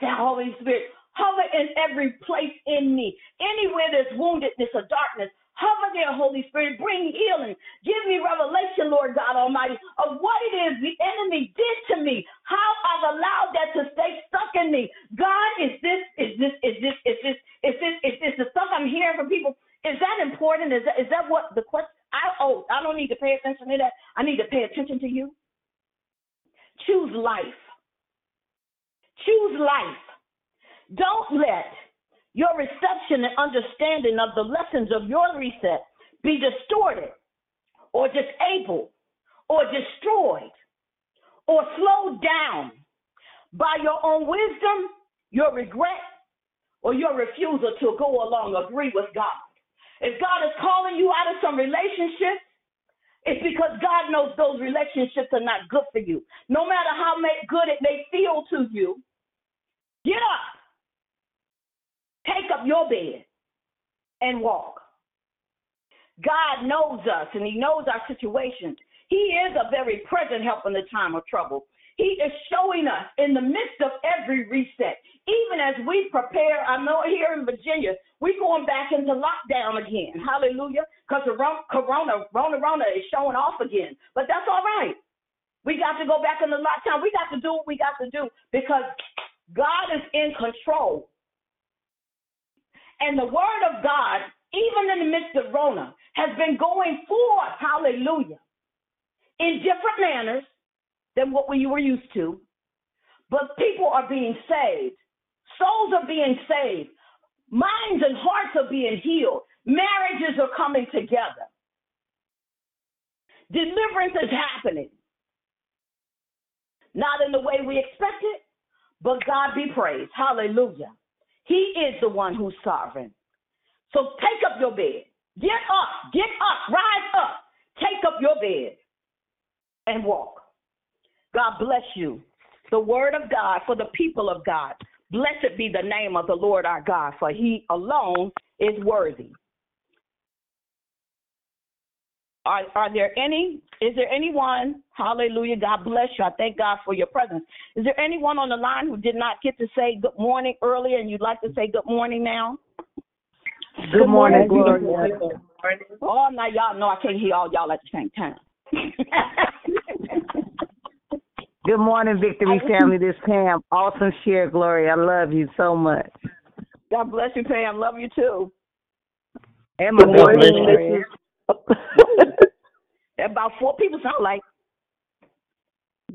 The Holy Spirit hover in every place in me. Anywhere there's woundedness or darkness, Hover there, Holy Spirit. Bring healing. Give me revelation, Lord God Almighty, of what it is the enemy did to me. How I've allowed that to stay stuck in me. God, is this, is this, is this, is this, is this, is this the stuff I'm hearing from people? Is that important? Is that, is that what the question? I, oh, I don't need to pay attention to that. I need to pay attention to you. Choose life. Choose life. Don't let your reception and understanding of the lessons of your reset be distorted or disabled or destroyed or slowed down by your own wisdom, your regret, or your refusal to go along agree with God. If God is calling you out of some relationships, it's because God knows those relationships are not good for you. No matter how good it may feel to you, get up, take up your bed, and walk. God knows us and He knows our situations. He is a very present help in the time of trouble. He is showing us in the midst of every reset, even as we prepare. I know here in Virginia, we're going back into lockdown again. Hallelujah. Because the corona, Rona, Rona is showing off again. But that's all right. We got to go back into lockdown. We got to do what we got to do because God is in control. And the word of God, even in the midst of Rona, has been going forth. Hallelujah. In different manners than what we were used to. But people are being saved. Souls are being saved. Minds and hearts are being healed. Marriages are coming together. Deliverance is happening. Not in the way we expected, but God be praised. Hallelujah. He is the one who's sovereign. So take up your bed. Get up. Get up. Rise up. Take up your bed and walk. God bless you. The word of God for the people of God. Blessed be the name of the Lord our God, for he alone is worthy. Are, are there any, is there anyone, hallelujah, God bless you. I thank God for your presence. Is there anyone on the line who did not get to say good morning earlier and you'd like to say good morning now? Good, good morning, morning, Gloria. Oh, now y'all know I can't hear all y'all at the same time. Good morning, Victory family. This Pam. Awesome share, Gloria. I love you so much. God bless you, Pam. Love you too. And my God bless you. About four people sound like.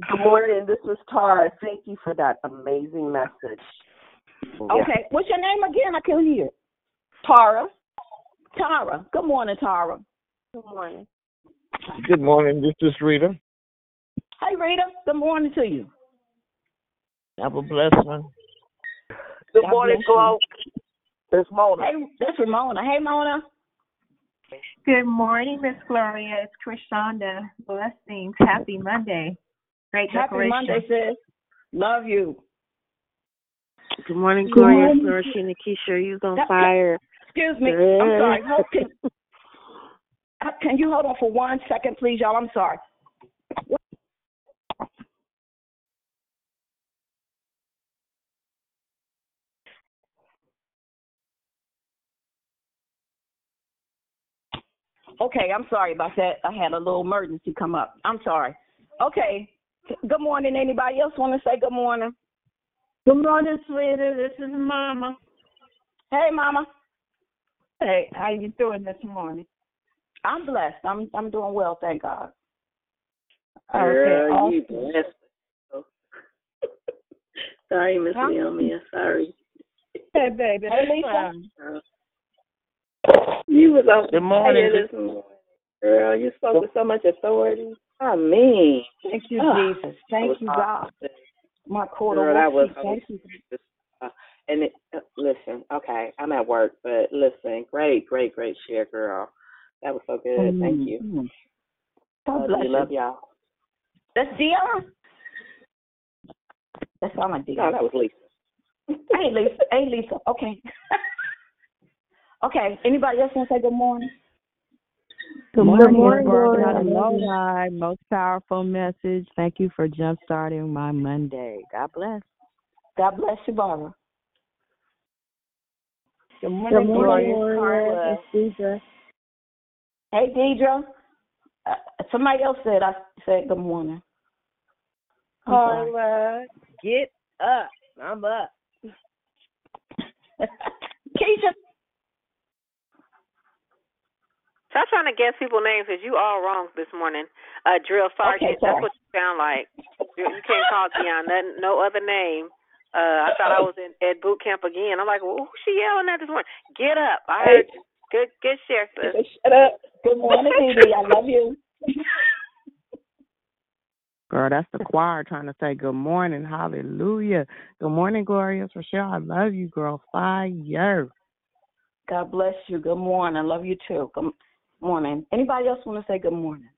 Good morning. This is Tara. Thank you for that amazing message. Okay. Yeah. What's your name again? I can't hear. Tara. Tara. Good morning, Tara. Good morning. Good morning. This is Rita. Hey, Rita. Good morning to you. Have a blessed one. Good God morning, Flo. It's Mona. Hey, that's Ramona. Hey, Mona. Good morning, Miss Gloria. It's Krishanda. Blessings. Happy Monday. Great Happy decoration. Monday, sis. Love you. Good morning, Gloria. Flourish and Keisha. You on fire. Excuse me. I'm sorry. Hold, can, can you hold on for one second, please, y'all? I'm sorry. Okay, I'm sorry about that. I had a little emergency come up. I'm sorry. Okay. Good morning. Anybody else want to say good morning? Good morning, sweetie. This is Mama. Hey, Mama. Hey, how you doing this morning? I'm blessed. I'm I'm doing well, thank God. Girl, okay, you blessed. Sorry, Miss huh? Naomi. Sorry. Hey, baby. Hey, Lisa. You was on Good morning. this morning. Girl, you spoke with so much authority. I mean. Thank you, oh, Jesus. Thank you, God. My quarter Girl, that was Thank you. Uh, and it, uh, listen, okay, I'm at work, but listen, great, great, great share, girl. That was so good. Mm-hmm. Thank you. God love bless you. Love y'all. That's Dion. That's all my Dion. No, that was Lisa. hey, Lisa. Hey, Lisa. Okay. Okay. Anybody else want to say good morning? Good morning, good morning, morning. Aloha. Most powerful message. Thank you for jump starting my Monday. God bless. God bless you, Barbara. Good morning, good morning, Gloria. Deidre. Hey, Deidre. Uh, somebody else said I said good morning. Carla, get up. I'm up. Keisha, Stop trying to guess people's names because you all wrong this morning. Uh, drill sergeant. Okay, that's what you sound like. You, you can't call Dion nothing, no other name. Uh, I thought I was in at boot camp again. I'm like, well, who's she yelling at this morning? Get up! I heard you. Good, good share, sis. Shut up. Good morning, Dee I love you. Girl, that's the choir trying to say good morning. Hallelujah. Good morning, Glorious Rochelle. I love you, girl. Fire. God bless you. Good morning. I love you too. Good morning. Anybody else want to say good morning?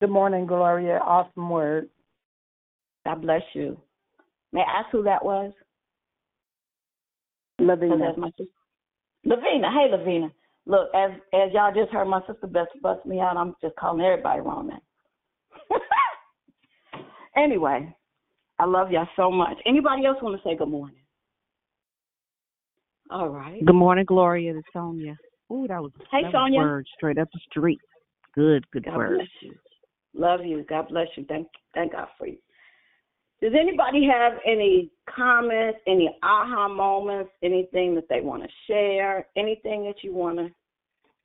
Good morning, Gloria. Awesome word. God bless you. May I ask who that was? Lavina. That's my sister. Lavina. Hey, Lavina. Look, as as y'all just heard my sister best bust me out, I'm just calling everybody wrong now. anyway, I love y'all so much. Anybody else want to say good morning? All right. Good morning, Gloria. It's Sonia. Ooh, that was Hey, that Sonia. was word straight up the street. Good, good God word. bless you. Love you. God bless you. Thank thank God for you. Does anybody have any comments, any aha moments, anything that they want to share, anything that you want to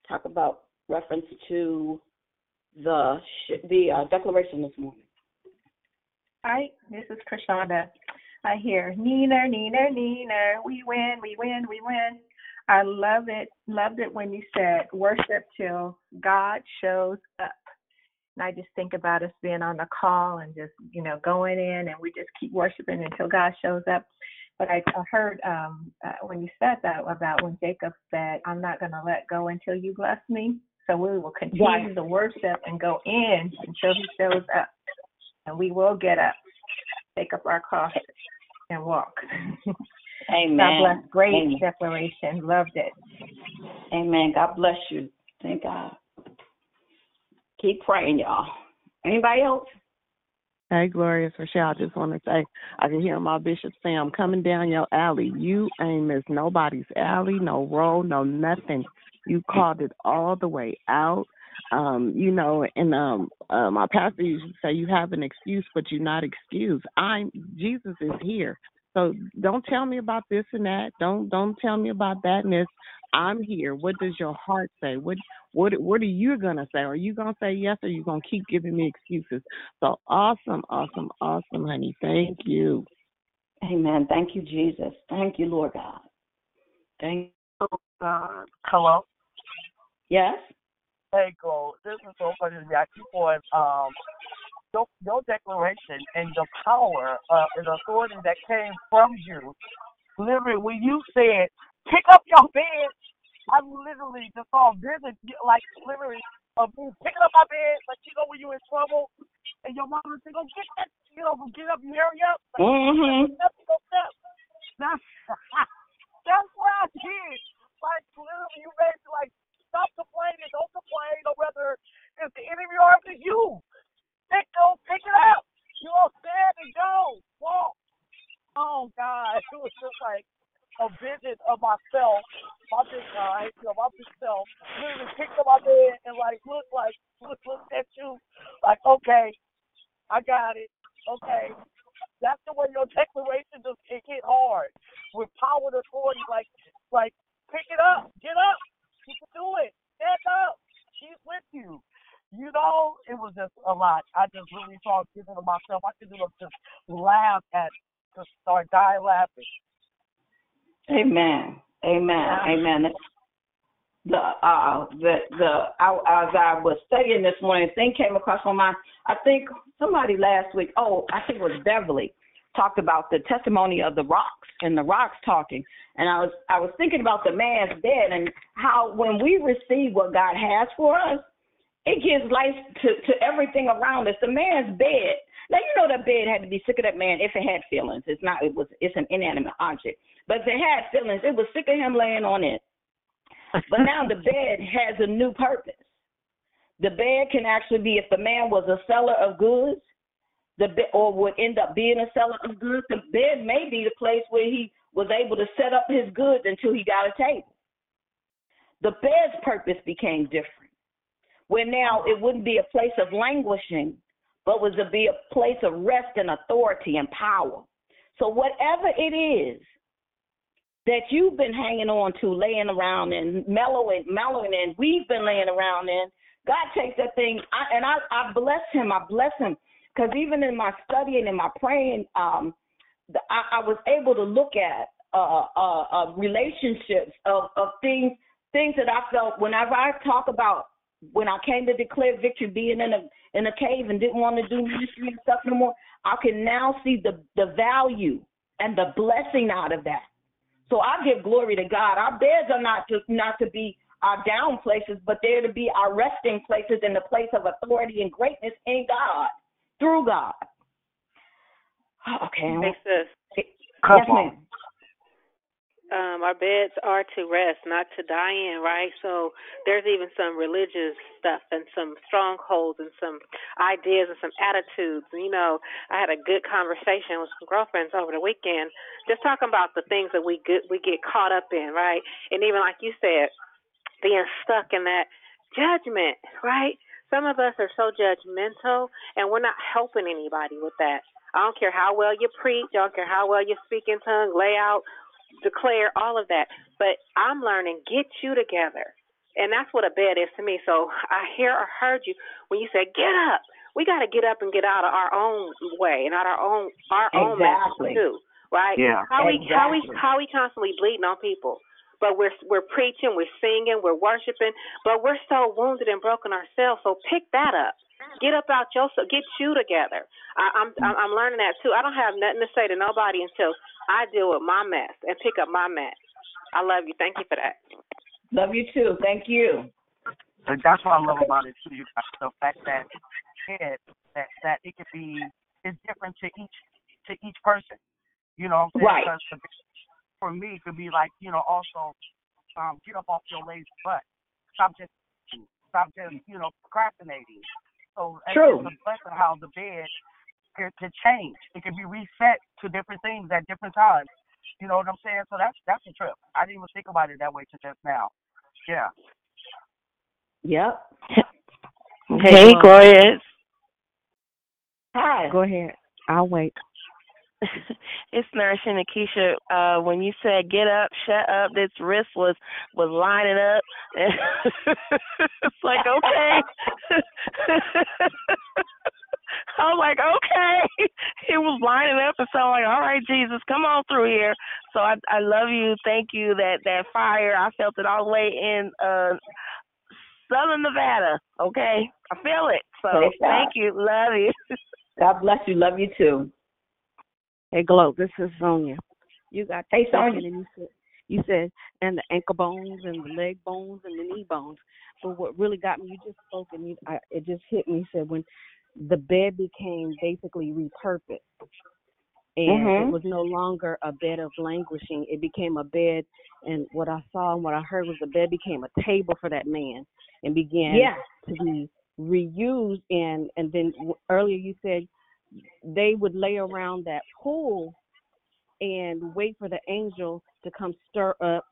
talk about reference to the the uh, declaration this morning? Hi, this is Krishanda. I hear Nina, Nina, Nina. We win, we win, we win. I love it. Loved it when you said worship till God shows up. And I just think about us being on the call and just, you know, going in and we just keep worshiping until God shows up. But I, I heard um, uh, when you said that about when Jacob said, I'm not going to let go until you bless me. So we will continue Right. to worship and go in until he shows up. And we will get up, take up our cross, and walk. Amen. God bless. Great Amen. declaration. Loved it. Amen. God bless you. Thank God. Keep praying, y'all. Anybody else? Hey, Glorious Rochelle, I just want to say, I can hear my bishop say, I'm coming down your alley. You ain't missed nobody's alley, no road, no nothing. You called it all the way out. Um, you know, and um uh, my pastor used to say you have an excuse, but you're not excused. I'm Jesus is here. So don't tell me about this and that. Don't don't tell me about that and this. I'm here. What does your heart say? What what what are you gonna say? Are you gonna say yes or are you gonna keep giving me excuses? So awesome, awesome, awesome, honey. Thank you. Amen. Thank you, Jesus. Thank you, Lord God. Thank Uh, hello. Yes. Hey, girl. This is so funny to me. I keep on um your your declaration and the power uh, and authority that came from you. Literally, when you said pick up your bed, I literally just saw a vision, like literally of me picking up my bed, like you know when you in trouble, and your mama say, "Go get that, you know, get up, you hurry up." Like, Mhm. Step. That's that's what I did. Like literally, you made me like stop complaining, don't complain, or whether it's the enemy or if it's you. Pick go, pick it up. You all stand and go, walk. Oh God, it was just like a vision of myself, my big guy, you know, my big self, literally picked up my bed and like looked like look looked at you, like okay, I got it, okay. That's the way your declaration just it hit hard with power and authority. Like, like pick it up, get up, you can do it, stand up. She's with you. You know, it was just a lot. I just really started giving to myself. I could just laugh at, just start dying laughing. Amen. Amen. Amen. The uh the the I, as I was studying this morning, thing came across my mind. I think somebody last week, oh, I think it was Beverly, talked about the testimony of the rocks and the rocks talking. And I was I was thinking about the man's bed and how when we receive what God has for us, it gives life to, to everything around us. The man's bed. Now you know that bed had to be sick of that man if it had feelings. It's not it was it's an inanimate object. But if it had feelings, it was sick of him laying on it. But now the bed has a new purpose. The bed can actually be if the man was a seller of goods, the or would end up being a seller of goods. The bed may be the place where he was able to set up his goods until he got a table. The bed's purpose became different, where now it wouldn't be a place of languishing, but was to be a place of rest and authority and power. So whatever it is that you've been hanging on to, laying around and mellowing, mellowing in, we've been laying around in. God takes that thing, I, and I, I bless Him. I bless Him because even in my studying and my praying, um, the, I, I was able to look at uh, uh, uh, relationships of, of things, things that I felt. Whenever I talk about when I came to declare victory, being in a in a cave and didn't want to do ministry and stuff no more, I can now see the the value and the blessing out of that. So I give glory to God. Our beds are not just not to be our down places, but they're to be our resting places in the place of authority and greatness in God, through God. Okay. Makes sense. Yes, ma'am. um, our beds are to rest, not to die in, right? So there's even some religious stuff and some strongholds and some ideas and some attitudes. You know, I had a good conversation with some girlfriends over the weekend, just talking about the things that we get we get caught up in, right? And even like you said, being stuck in that judgment, right? Some of us are so judgmental, and we're not helping anybody with that. I don't care how well you preach, I don't care how well you speak in tongue, lay out declare all of that. But I'm learning get you together. And that's what a bed is to me. So I hear or heard you when you said get up. We got to get up and get out of our own way and out our own our own mess too, right? Yeah, How we how we how we constantly bleeding on people, but we're we're preaching, we're singing, we're worshiping, but we're so wounded and broken ourselves. So pick that up. Get up out yourself. Get you together. I, I'm I'm I'm learning that too. I don't have nothing to say to nobody until I deal with my mess and pick up my mess. I love you. Thank you for that. Love you too. Thank you. And that's what I love about it too. You guys. The fact that it that that it could be is different to each to each person. You know what I'm saying? Right. Because the- for me, it could be like you know also um, get up off your lazy butt. Stop just stop just you know procrastinating. So it's True. it's a blessing how the bed can, can change. It can be reset to different things at different times. You know what I'm saying? So that's that's a trip. I didn't even think about it that way till just now. Yeah. Yep. Hey, Gloria. Hi. Go ahead. I'll wait. it's nourishing Akeisha. Uh, when you said get up, shut up, this wrist was was lining up. it's like okay. I was like, okay. It was lining up, and so I'm like, all right, Jesus, come on through here. So I I love you. Thank you. That that fire, I felt it all the way in uh Southern Nevada. Okay, I feel it. So thank you. Love you. God bless you. Love you too. Hey, Glow, this is Sonia. You got Hey, Sonia. and you said, you said, and the ankle bones and the leg bones and the knee bones. But what really got me, you just spoke and you, I, it just hit me. You said when the bed became basically repurposed, and Mhm. it was no longer a bed of languishing. It became a bed, and what I saw and what I heard was the bed became a table for that man, and began Yeah. to be reused. And and then earlier you said they would lay around that pool and wait for the angel to come stir up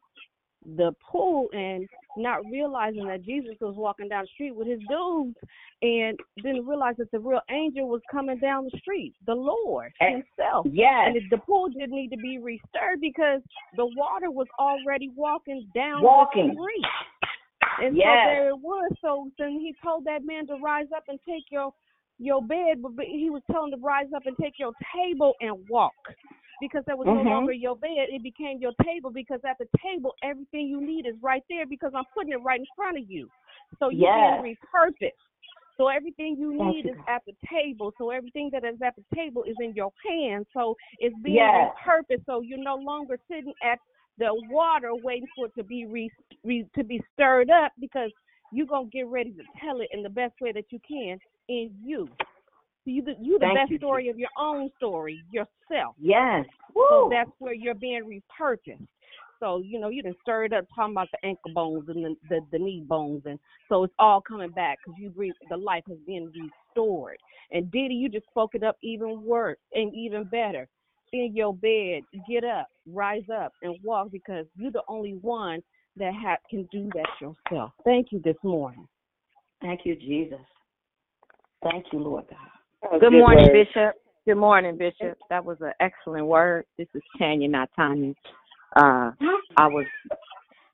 the pool and not realizing that Jesus was walking down the street with his dudes and didn't realize that the real angel was coming down the street, the Lord Eh, himself. yes. And the pool didn't need to be restirred because the water was already walking down Walking. the street. And Yes. so there it was. So then he told that man to rise up and take your your bed, but but he was telling to rise up and take your table and walk. Because that was Mhm. no longer your bed, it became your table. Because at the table, everything you need is right there. Because I'm putting it right in front of you, so you're Yes. being repurposed. So everything you need you, is at the table. So everything that is at the table is in your hands. So it's being Yes. repurposed. So you're no longer sitting at the water waiting for it to be re, re to be stirred up because you're gonna get ready to tell it in the best way that you can in you. You the you the Thank best you, story of your own story yourself. Yes. Woo. So that's where you're being repurposed. So you know you done stirred up talking about the ankle bones and the the, the knee bones, and so it's all coming back because you breathe. The life has been restored. And Didi, you just spoke it up even worse and even better. In your bed, get up, rise up, and walk because you're the only one that ha- can do that yourself. Thank you this morning. Thank you, Jesus. Thank you, Lord God. Good morning, word. Bishop. Good morning, Bishop. That was an excellent word. This is Tanya, not Tanya. Uh, I was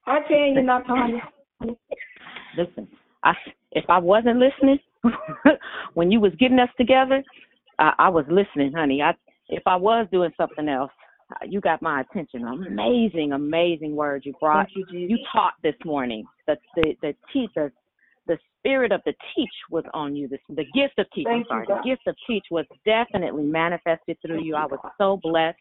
Hi, Tanya, not Tanya. listen. I if I wasn't listening when you was getting us together, I, I was listening, honey. I if I was doing something else, you got my attention. Amazing, amazing word you brought. You. You taught this morning. The the the teeth, the the spirit of the teach was on you. The, the gift of teach, I'm sorry, the gift of teach was definitely manifested through you. I was so blessed.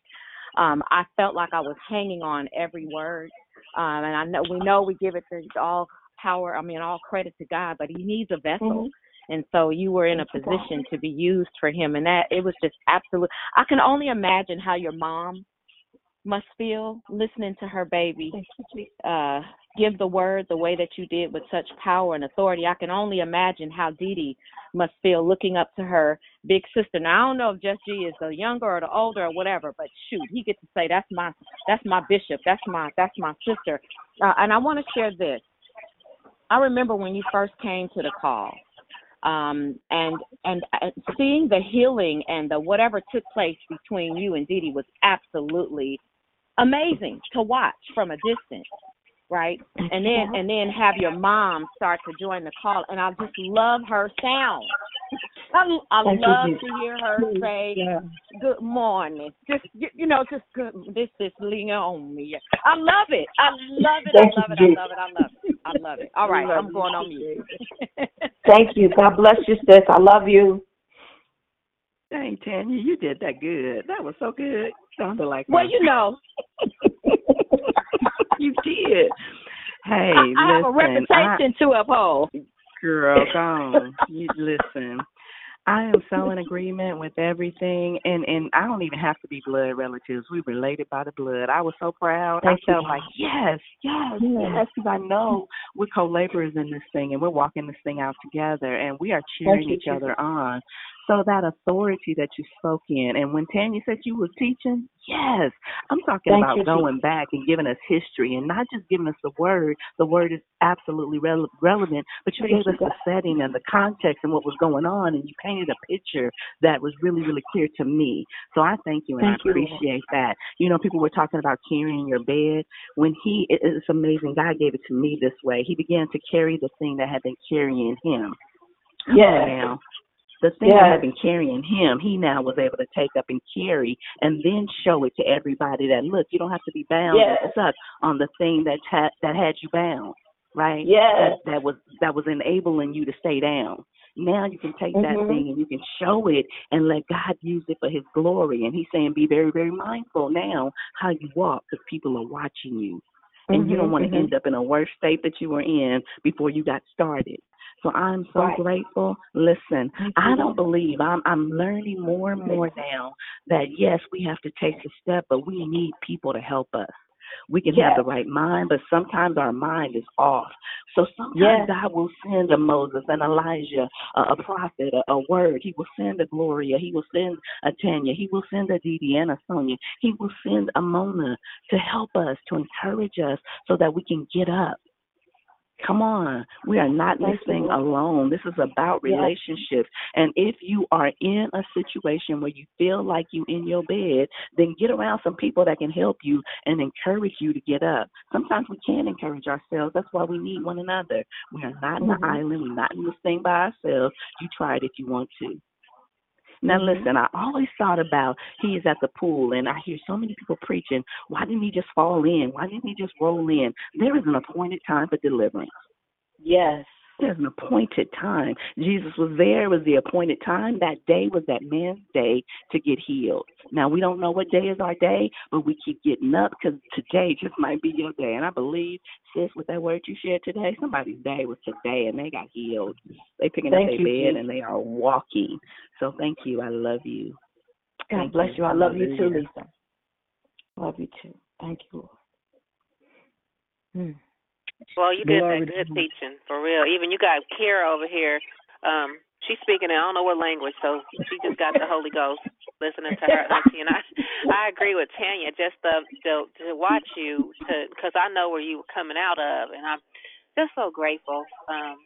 Um, I felt like I was hanging on every word. Um, and I know we know we give it to all power, I mean all credit to God, but he needs a vessel. And so you were in a Thank you, God. position to be used for him and that it was just absolute I can only imagine how your mom must feel listening to her baby uh give the word the way that you did with such power and authority. I can only imagine how Dee Dee must feel looking up to her big sister. Now I don't know if Just G is the younger or the older or whatever, but shoot, he gets to say that's my that's my bishop, that's my that's my sister. Uh, and I want to share this. I remember when you first came to the call, um, and and seeing the healing and the whatever took place between you and Dee was absolutely amazing to watch from a distance, right? Mm-hmm. And then and then have your mom start to join the call, and I just love her sound. I, I love to hear her say Yeah. good morning. Just you you know, just good. This is Leomi. I love it. I love it. Thank I love you, it. I love it. I love it. I love it. All right, I'm going on mute. Thank you. God bless you, sis. I love you. Dang, Tanya, you did that good. That was so good. Sounded like Well, her. you know, you did. Hey, I, I have a listen, I- reputation to uphold. Girl, go on. You listen. I am so in agreement with everything, and and I don't even have to be blood relatives. We related by the blood. I was so proud. Thank I felt God. like yes, yes, yes, because I know we're co-laborers in this thing, and we're walking this thing out together, and we are cheering you, each other on. So that authority that you spoke in, and when Tanya said you were teaching, yes, I'm talking Thank about you, going back and giving us history, and not just giving us the word. The word is absolutely rele- relevant, but you Thank gave you, us the setting and the context and what was going on, and you painted a picture that was really, really clear to me. So I thank you and Thank I you, appreciate that. You know, people were talking about carrying your bed. When he, it- it's amazing. God gave it to me this way. He began to carry the thing that had been carrying him. Yeah. Now. The thing that Yes. had been carrying him, he now was able to take up and carry and then show it to everybody that look, you don't have to be bound Yes. and stuck on the thing that had that had you bound, right? Yes. That, that was that was enabling you to stay down. Now you can take that Mhm. thing and you can show it and let God use it for His glory. And He's saying, be very, very mindful now how you walk because people are watching you, and you don't Mhm, want to mhm. end up in a worse state that you were in before you got started. So I'm so Right. grateful. Listen, I don't believe I'm I'm learning more and more now that yes, we have to take the step, but we need people to help us. We can have the right mind, but sometimes our mind is off. So sometimes Yes. God will send a Moses, an Elijah, a, a prophet, a, a word. He will send a Gloria. He will send a Tanya. He will send a Didi and a Sonia. He will send a Mona to help us, to encourage us so that we can get up. Come on. We are not in this thing alone. This is about relationships. And if you are in a situation where you feel like you in your bed, then get around some people that can help you and encourage you to get up. Sometimes we can't encourage ourselves. That's why we need one another. We are not in Mhm. the island. We're not in this thing by ourselves. You try it if you want to. Now Mhm. listen, I always thought about he is at the pool and I hear so many people preaching, why didn't he just fall in? Why didn't he just roll in? There is an appointed time for deliverance. Yes. There's an appointed time. Jesus was there. It was the appointed time. That day was that man's day to get healed. Now, we don't know what day is our day, but we keep getting up because today just might be your day. And I believe, sis, with that word you shared today, somebody's day was today and they got healed. They picking Thank up their bed and they are walking. So thank you. I love you. God Thank bless you. you. I love you too, Hallelujah. Lisa. Love you too. Thank you, Lord. Hmm. Well, you did Glory that good teaching for real. Even you got Kara over here. Um, she's speaking in I don't know what language, so she just got the Holy Ghost listening to her auntie. And I, I agree with Tanya. Just to to, to watch you, to because I know where you were coming out of, and I'm just so grateful. Um,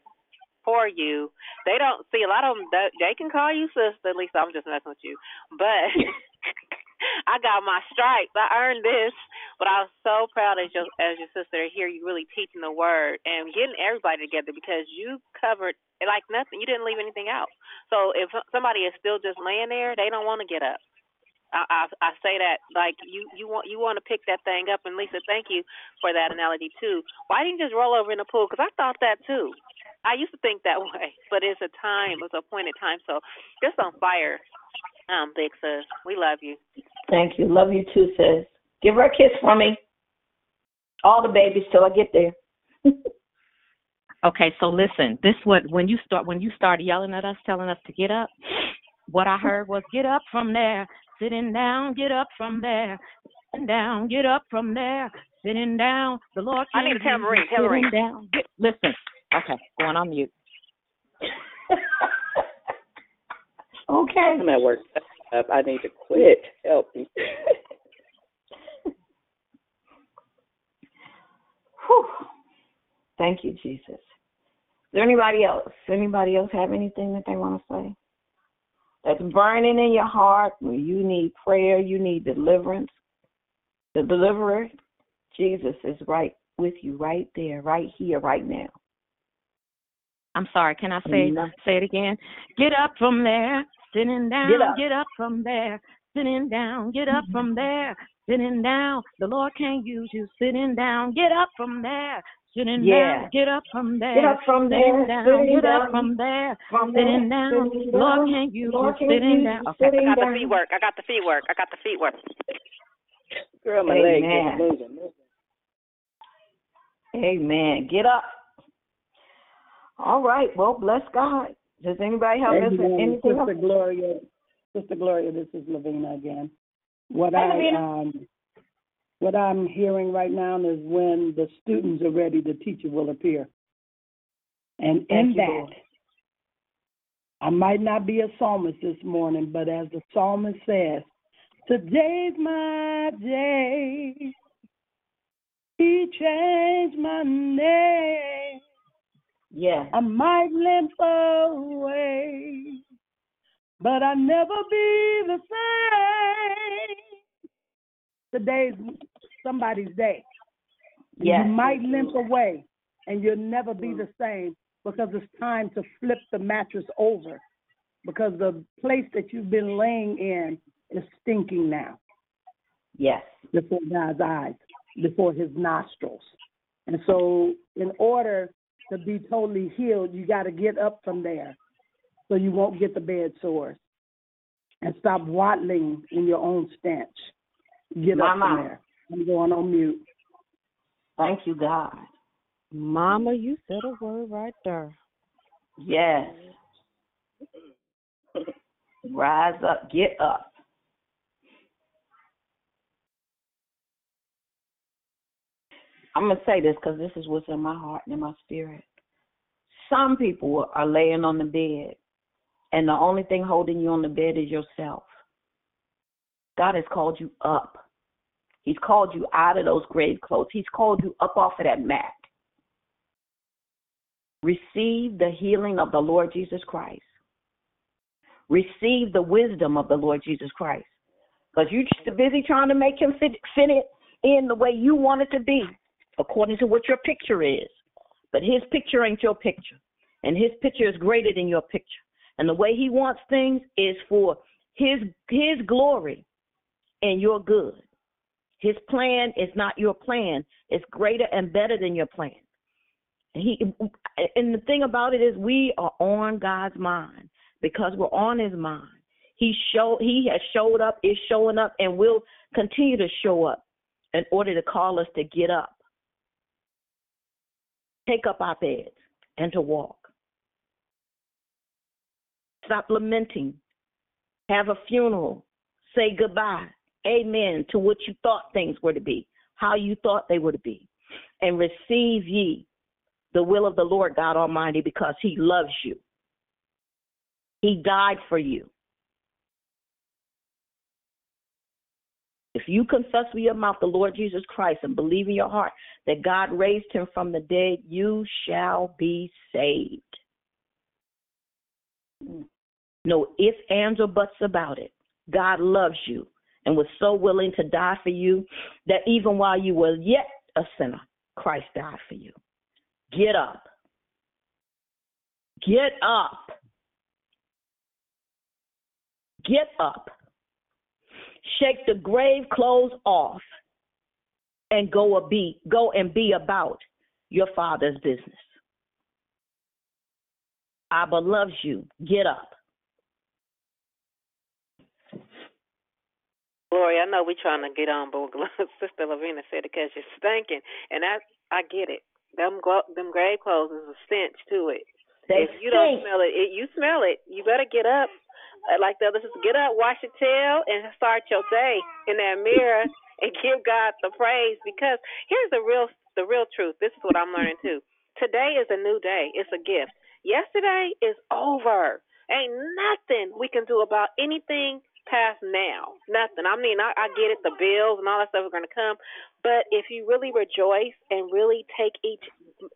for you. They don't see a lot of them. They, they can call you sister. At least I'm just messing with you. But I got my stripes. I earned this. But I was so proud as your as your sister to hear you really teaching the word and getting everybody together because you covered like nothing. You didn't leave anything out. So if somebody is still just laying there, they don't want to get up. I, I I say that like you you want you want to pick that thing up and Lisa, thank you for that analogy too. Why didn't you just roll over in the pool? Because I thought that too. I used to think that way, but it's a time, it's a appointed time. So just on fire, um, big sis. We love you. Thank you. Love you too, sis. Give her a kiss for me. All the babies till I get there. Okay, so listen, this what when you start when you started yelling at us, telling us to get up, what I heard was get up from there, sitting down, get up from there, sitting down, get up from there, sitting down. The Lord I need a can't hear you tambourine, sitting down. Get, listen, okay, going on mute. Okay. I'm at work. I need to quit. Help me. Whew. Thank you, Jesus. Is there anybody else? Anybody else have anything that they want to say? That's burning in your heart where you need prayer, you need deliverance. The deliverer, Jesus, is right with you, right there, right here, right now. I'm sorry, can I say Enough. say it again? Get up from there, sitting down, Get up. get up from there, sitting down, get up mm-hmm. from there, sitting down. The Lord can't use you sitting down. Get up from there, sitting Yeah. down, get up from there. Get up from sitting there, down, sitting get down. up from there, From sitting there, down. sitting Lord down. can't use Lord you sitting down. Okay. sitting I got the feet work. I got the feet work. I got the feet work. Girl, my leg Amen. is moving. moving. Amen. Get up. All right. Well, bless God. Does anybody have Amen. anything else? Sister Gloria, Sister Gloria, this is Lavina again. What Hey, I Lavina. um, what I'm hearing right now is when the students are ready, the teacher will appear. And in Thank you, that, Lord. I might not be a psalmist this morning, but as the psalmist says, today's my day. He changed my name. Yeah. I might limp away, but I'll never be the same. Today's somebody's day. Yes. You might limp away, and you'll never be the same because it's time to flip the mattress over because the place that you've been laying in is stinking now Yes. before God's eyes, before his nostrils. And so, in order to be totally healed, you got to get up from there so you won't get the bed sores and stop waddling in your own stench. Get up from there. I'm going on mute. Thank you, God. Mama, you said a word right there. Yes. Rise up. Get up. I'm going to say this because this is what's in my heart and in my spirit. Some people are laying on the bed, and the only thing holding you on the bed is yourself. God has called you up. He's called you out of those grave clothes. He's called you up off of that mat. Receive the healing of the Lord Jesus Christ. Receive the wisdom of the Lord Jesus Christ. Because you're just busy trying to make him fit, fit it in the way you want it to be, according to what your picture is. But his picture ain't your picture. And his picture is greater than your picture. And the way he wants things is for his his glory and your good. His plan is not your plan. It's greater and better than your plan. And he and the thing about it is we are on God's mind because we're on his mind. He show he has showed up, is showing up, and will continue to show up in order to call us to get up. Take up our beds and to walk. Stop lamenting. Have a funeral. Say goodbye. Amen to what you thought things were to be, how you thought they were to be. And receive ye the will of the Lord God Almighty because he loves you. He died for you. If you confess with your mouth the Lord Jesus Christ and believe in your heart that God raised him from the dead, you shall be saved. Mm. No ifs, ands, or buts about it. God loves you and was so willing to die for you that even while you were yet a sinner, Christ died for you. Get up. Get up. Get up. Shake the grave clothes off and go a be go and be about your father's business. Abba loves you. Get up. Gloria, I know we're trying to get on, but Sister Lavina said it because you're stinking, and I I get it. Them glo- them grave clothes is a stench to it. They if you don't smell it, it, you smell it. You better get up. Like the other says, get up, wash your tail, and start your day in that mirror and give God the praise. Because here's the real the real truth. This is what I'm learning too. Today is a new day. It's a gift. Yesterday is over. Ain't nothing we can do about anything past now. Nothing. I mean, I, I get it. The bills and all that stuff are going to come, but if you really rejoice and really take each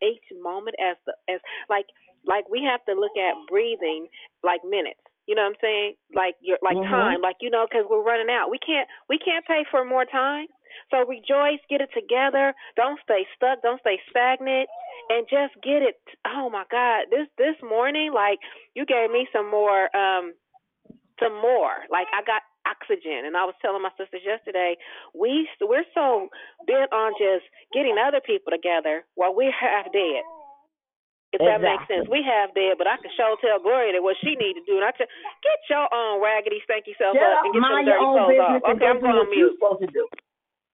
each moment as the as like like we have to look at breathing like minutes. You know what I'm saying? Like your like Mhm. time. Like you know, because we're running out. We can't we can't pay for more time. So rejoice, get it together. Don't stay stuck. Don't stay stagnant, and just get it. Oh my God, this this morning, like you gave me some more, um, some more. Like I got oxygen, and I was telling my sisters yesterday, we we're so bent on just getting other people together while we're half dead. If that makes sense, we have dead, but I can show tell Gloria that what she need to do, and I tell get your own raggedy, stanky self Shut up up, and get your dirty own clothes business off. and Okay, I'm do going what on you're mute. supposed to do.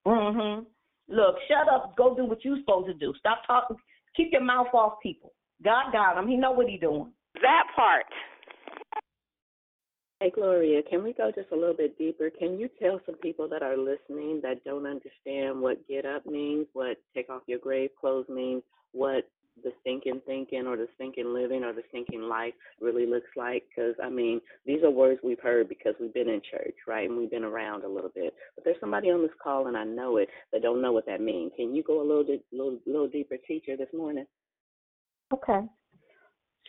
Mhm. Look, shut up. Go do what you're supposed to do. Stop talking. Keep your mouth off people. God got him. He know what he doing. That part. Hey, Gloria, can we go just a little bit deeper? Can you tell some people that are listening that don't understand what get up means, what take off your grave clothes means, what the stinking thinking or the stinking living or the stinking life really looks like? Because, I mean, these are words we've heard because we've been in church, right? And we've been around a little bit. But there's somebody on this call, and I know it, that don't know what that means. Can you go a little, bit, little, little deeper, teacher, this morning? Okay.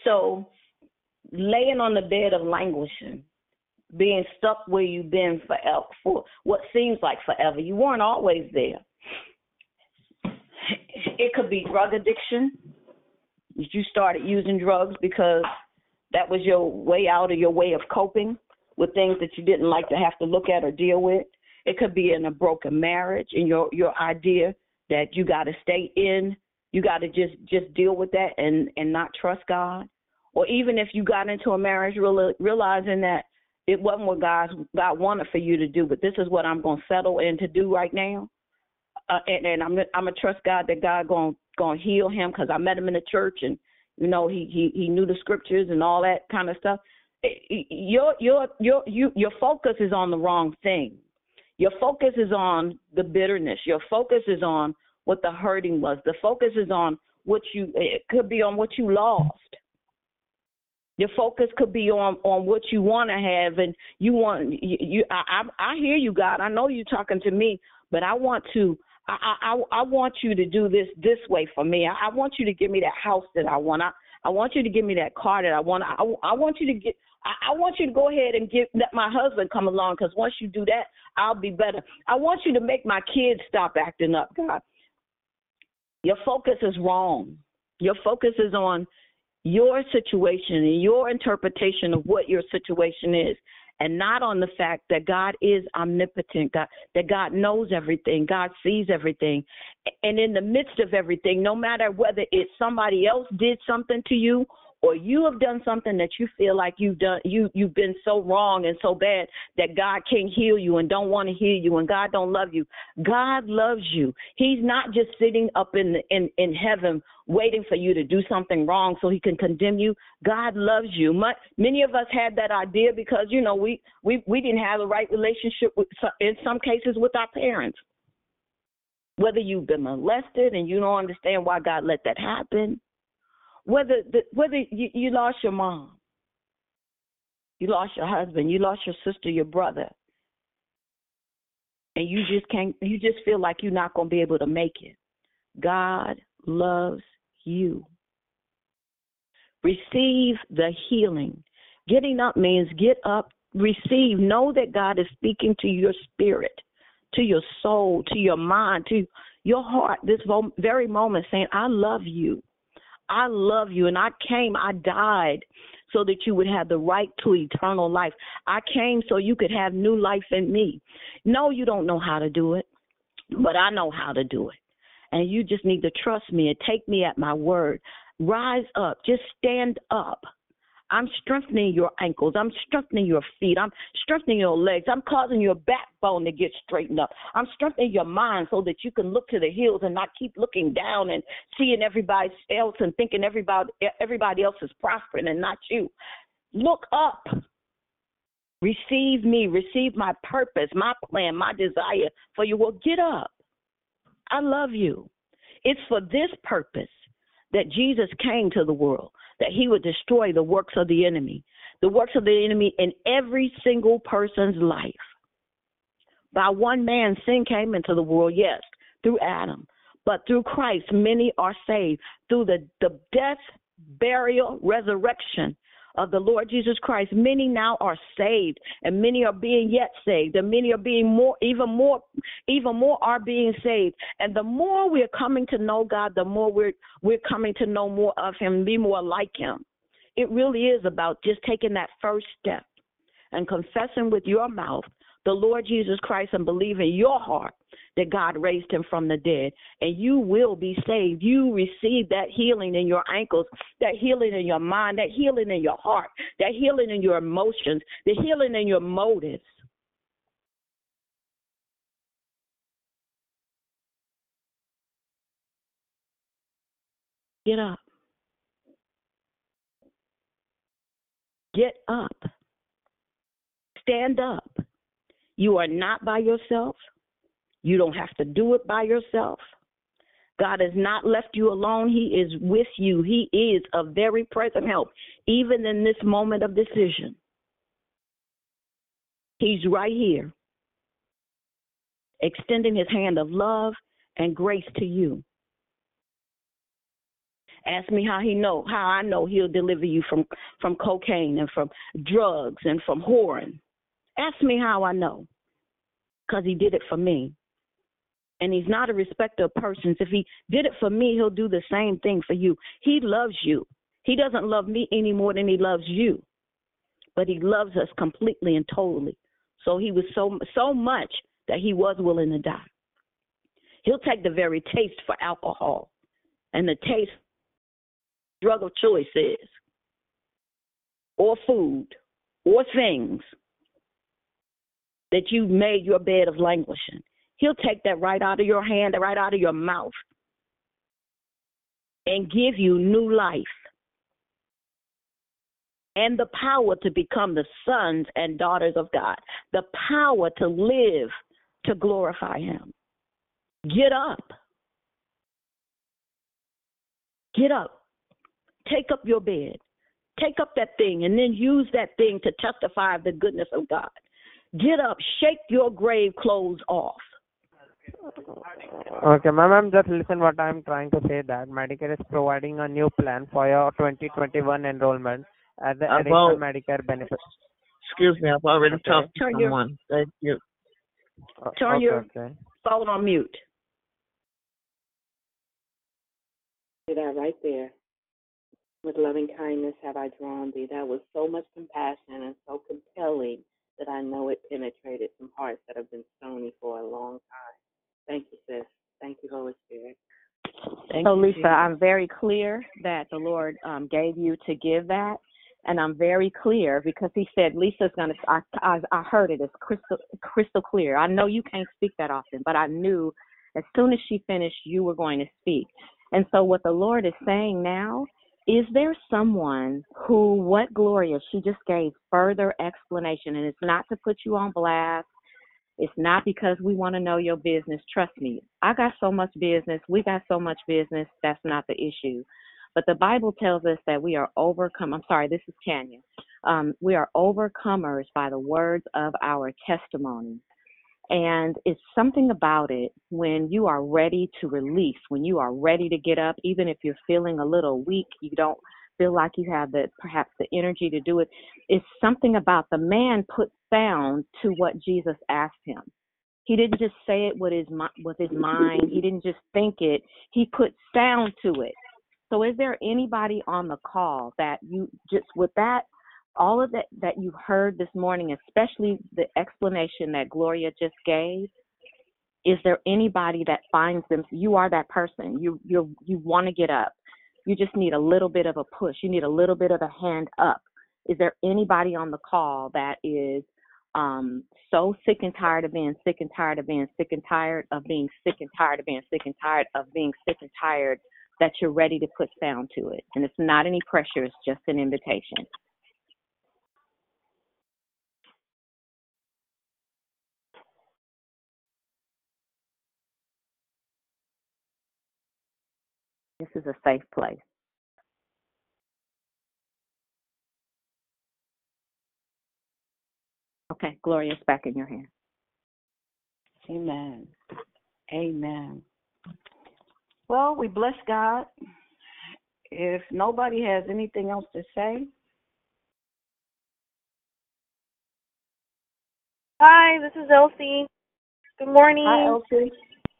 So, laying on the bed of languishing, being stuck where you've been forever, for what seems like forever. You weren't always there. It could be drug addiction. You started using drugs because that was your way out or your way of coping with things that you didn't like to have to look at or deal with. It could be in a broken marriage and your your idea that you got to stay in, you got to just just deal with that and and not trust God. Or even if you got into a marriage reali- realizing that it wasn't what God God wanted for you to do, but this is what I'm going to settle in to do right now. Uh, and, and I'm I'm gonna trust God that God going going to heal him because I met him in the church and you know he he he knew the scriptures and all that kind of stuff. Your your your you your focus is on the wrong thing. Your focus is on the bitterness. Your focus is on what the hurting was. The focus is on what you it could be on what you lost. Your focus could be on on what you want to have, and you want you. you I, I I hear you, God. I know you're talking to me, but I want to. I, I I want you to do this this way for me. I, I want you to give me that house that I want. I I want you to give me that car that I want. I I want you to get. I, I want you to go ahead and get let my husband come along because once you do that, I'll be better. I want you to make my kids stop acting up, God. Your focus is wrong. Your focus is on your situation and your interpretation of what your situation is and not on the fact that God is omnipotent, God, that God knows everything, God sees everything. And in the midst of everything, no matter whether it's somebody else did something to you or you have done something that you feel like you've done you you've been so wrong and so bad that God can't heal you and don't want to heal you and God don't love you. God loves you. He's not just sitting up in in in heaven waiting for you to do something wrong so he can condemn you. God loves you. Much, many of us had that idea because you know we we we didn't have the right relationship with in some cases with our parents. Whether you've been molested and you don't understand why God let that happen, whether the, whether you, you lost your mom, you lost your husband, you lost your sister, your brother, and you just can't, you just feel like you're not going to be able to make it. God loves you. Receive the healing. Getting up means get up, receive, know that God is speaking to your spirit, to your soul, to your mind, to your heart this very moment saying, I love you. I love you. And I came, I died so that you would have the right to eternal life. I came so you could have new life in me. No, you don't know how to do it, but I know how to do it. And you just need to trust me and take me at my word. Rise up, just stand up. I'm strengthening your ankles. I'm strengthening your feet. I'm strengthening your legs. I'm causing your backbone to get straightened up. I'm strengthening your mind so that you can look to the hills and not keep looking down and seeing everybody else and thinking everybody everybody else is prospering and not you. Look up. Receive me. Receive my purpose, my plan, my desire for you. Well, get up. I love you. It's for this purpose that Jesus came to the world, that he would destroy the works of the enemy, the works of the enemy in every single person's life. By one man, sin came into the world, yes, through Adam, but through Christ, many are saved through the, the death, burial, resurrection of the Lord Jesus Christ, many now are saved, and many are being yet saved, and many are being more, even more, even more are being saved. And the more we're coming to know God, the more we're we're coming to know more of Him, be more like Him. It really is about just taking that first step and confessing with your mouth the Lord Jesus Christ and believe in your heart that God raised him from the dead, and you will be saved. You receive that healing in your ankles, that healing in your mind, that healing in your heart, that healing in your emotions, the healing in your motives. Get up. Get up. Stand up. You are not by yourself. You don't have to do it by yourself. God has not left you alone. He is with you. He is a very present help, even in this moment of decision. He's right here, extending his hand of love and grace to you. Ask me how he know, how I know he'll deliver you from from cocaine and from drugs and from whoring. Ask me how I know. Because he did it for me and he's not a respecter of persons. If he did it for me, he'll do the same thing for you. He loves you. He doesn't love me any more than he loves you, but he loves us completely and totally. So he was so so much that he was willing to die. He'll take the very taste for alcohol, and the taste drug of choice is, or food, or things that you've made your bed of languishing. He'll take that right out of your hand, and right out of your mouth, and give you new life and the power to become the sons and daughters of God, the power to live to glorify Him. Get up. Get up. Take up your bed. Take up that thing and then use that thing to testify of the goodness of God. Get up. Shake your grave clothes off. Okay, ma'am, I'm just listen what I'm trying to say that Medicare is providing a new plan for your 2021 enrollment as the I've additional al- Medicare benefit. Excuse me, I've already Okay. talked to Turn your- someone. Thank you. Uh, Turn okay, your okay. phone on mute. See that right there. With loving kindness have I drawn thee. That was so much compassion and so compelling that I know it penetrated some hearts that have been stony for a long time. Thank you, sis. Thank you, Holy Spirit. Thank so, you, Lisa, Jesus. I'm very clear that the Lord um, gave you to give that, and I'm very clear because He said Lisa's gonna. I, I I heard it. It's crystal crystal clear. I know you can't speak that often, but I knew as soon as she finished, you were going to speak. And so, what the Lord is saying now is there someone who, what Gloria, she just gave further explanation, and it's not to put you on blast. It's not because we want to know your business. Trust me, I got so much business. We got so much business. That's not the issue. But the Bible tells us that we are overcome. I'm sorry, this is Tanya. Um, we are overcomers by the words of our testimony. And it's something about it when you are ready to release, when you are ready to get up, even if you're feeling a little weak, you don't feel like you have the perhaps the energy to do it. It's something about the man put sound to what Jesus asked him. He didn't just say it with his with his mind. He didn't just think it. He put sound to it. So, is there anybody on the call that you just with that all of that that you heard this morning, especially the explanation that Gloria just gave? Is there anybody that finds them? You are that person. You you you want to get up. You just need a little bit of a push. You need a little bit of a hand up Is there anybody on the call that is um so sick and tired of being sick and tired of being sick and tired of being sick and tired of being sick and tired of being sick and tired that you're ready to put sound to it? And it's not any pressure, it's just an invitation. This is a safe place. Okay, Gloria, it's back in your hands. Amen. Amen. Well, we bless God. If nobody has anything else to say, Hi, this is Elsie. Good morning. hi, Elsie.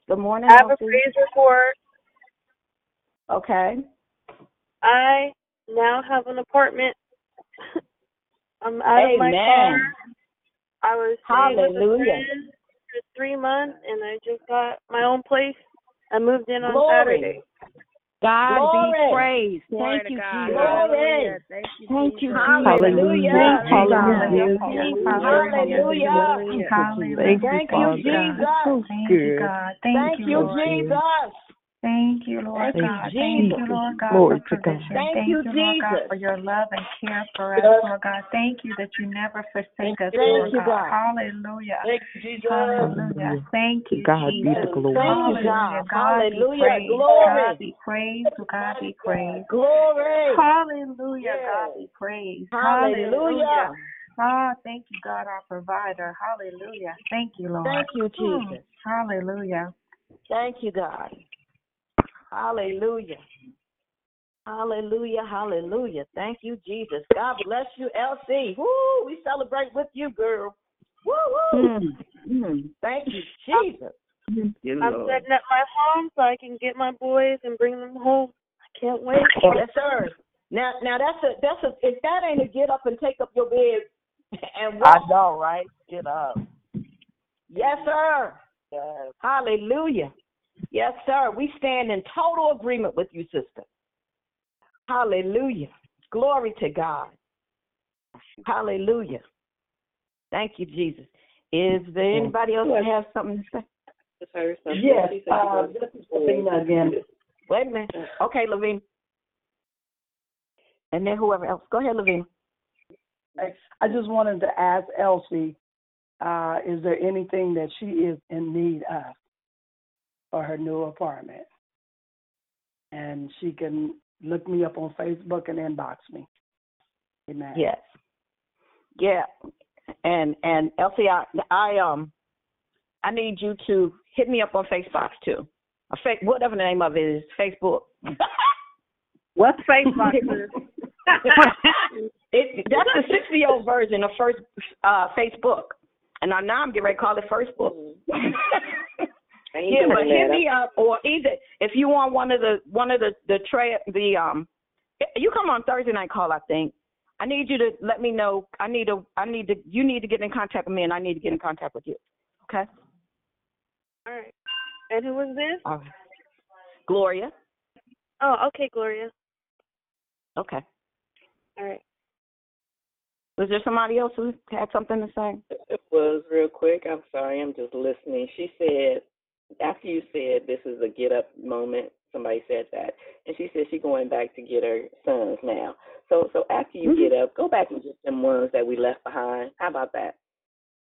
Good morning, I have a Elsie. praise report. Okay. I now have an apartment. I'm out of my car. Amen. I was staying with a Hallelujah. friend for three months, and I just got my own place. I moved in on Glory. Saturday. God Glory. be praised. Glory Thank you, God. Jesus. Glory. Thank you, Thank you, Jesus. Hallelujah. Thank you, Hallelujah. Hallelujah. Thank Thank you, you, Jesus. Jesus. Thank you, God. Thank, Thank you, you, Lord. Jesus. Thank you, Lord Thank you, God. Thank you, Lord God, Glory for to provision. Thank Thank you, you, Lord God, for your love and care for us, Yes. Lord God. Thank you that you never forsake us, Lord you, God. God. Hallelujah. Thank you, Jesus. Hallelujah. Thank you, God be the glory. Thank you, Hallelujah. God. God be Hallelujah. praised. Glory. God be praised. To God be praised. Glory. Hallelujah. God be praised. Hallelujah. Ah, thank you, God, our provider. Hallelujah. Thank you, Lord. Thank you, Hmm. Jesus. Hallelujah. Thank you, God. Hallelujah. Hallelujah. Hallelujah. Thank you, Jesus. God bless you, Elsie. Woo, we celebrate with you, girl. Woo, woo. Mm. Thank you, Jesus. I'm setting up my home so I can get my boys and bring them home. I can't wait. Yes, sir. Now, now that's a that's a if that ain't a get up and take up your bed and walk. I know, right? Get up. Yes, sir. Yes. Hallelujah. Yes, sir. We stand in total agreement with you, sister. Hallelujah. Glory to God. Hallelujah. Thank you, Jesus. Is there anybody else that has something to say? Just heard something. Yes, She said she uh, was- this is Sabina again. Wait a minute. Okay, Levine. And then whoever else. Go ahead, Levine. I I just wanted to ask Elsie, uh, is there anything that she is in need of for her new apartment? And she can look me up on Facebook and inbox me. Amen. Yes. Yeah. And and Elsie, I, I um I need you to hit me up on Facebook too. A fa- whatever the name of it is, Facebook. What's Facebook? it, that's the sixty year old version of first uh Facebook. And now, now I'm getting ready to call it first book. I ain't yeah, but hit me up or either if you want one of the one of the the tray the um you come on Thursday night call I think. I need you to let me know. I need to I need to you need to get in contact with me and I need to get in contact with you. Okay? All right. And who is this? All right. Gloria. Oh, okay, Gloria. Okay. All right. Was there somebody else who had something to say? It was real quick. I'm sorry. I'm just listening. She said after you said this is a get up moment. Somebody said that, and she said she's going back to get her sons now. So, so after you Mm-hmm. get up, go back and get them ones that we left behind. How about that?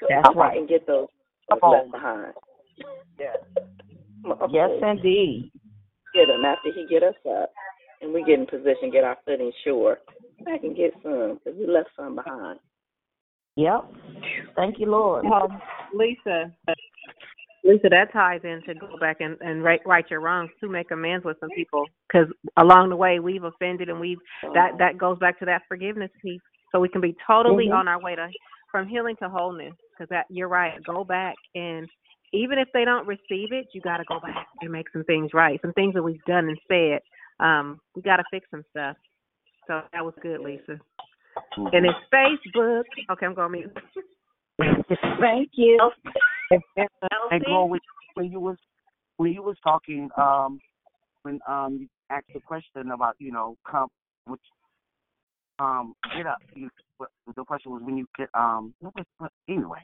Go, That's go back right. and get those Come left behind. Yes. Yes, indeed. Get them after he get us up, and we get in position, get our footing sure. Go back and get some because we left some behind. Yep. Thank you, Lord. Um, Lisa, Lisa, that ties in to go back and and right, right your wrongs to make amends with some people because along the way we've offended and we've that that goes back to that forgiveness piece, so we can be totally Mhm. on our way to from healing to wholeness. Because that you're right, go back and even if they don't receive it, you got to go back and make some things right, some things that we've done and said. Um, we got to fix some stuff. So that was good, Lisa. And it's Facebook. Okay, I'm going to mute. Thank you. And, and, and when, when you was when you was talking, um, when um you asked the question about you know come, which um, get up. You, the question was when you get um. Anyway,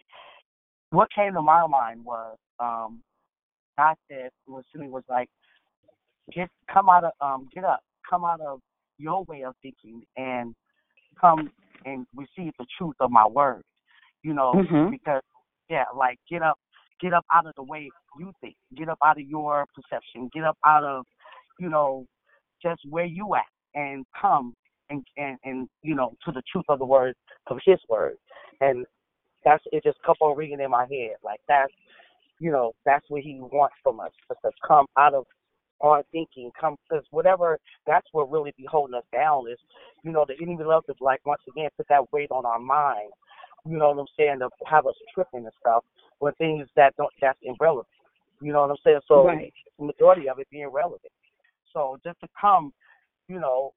what came to my mind was um, God said was to me was like, get come out of um, get up, come out of your way of thinking and come and receive the truth of my word. You know, Mhm. because yeah, like get up, get up out of the way you think, get up out of your perception, get up out of, you know, just where you at, and come and and and you know to the truth of the word of His word, and that's it. Just kept on ringing in my head like that's, you know, that's what He wants from us, us to come out of our thinking, come because whatever that's what really be holding us down is, you know, the enemy loves to like once again put that weight on our mind. You know what I'm saying? To have us tripping and stuff with things that don't that's irrelevant. You know what I'm saying? So Right. the majority of it being relevant. So just to come, you know,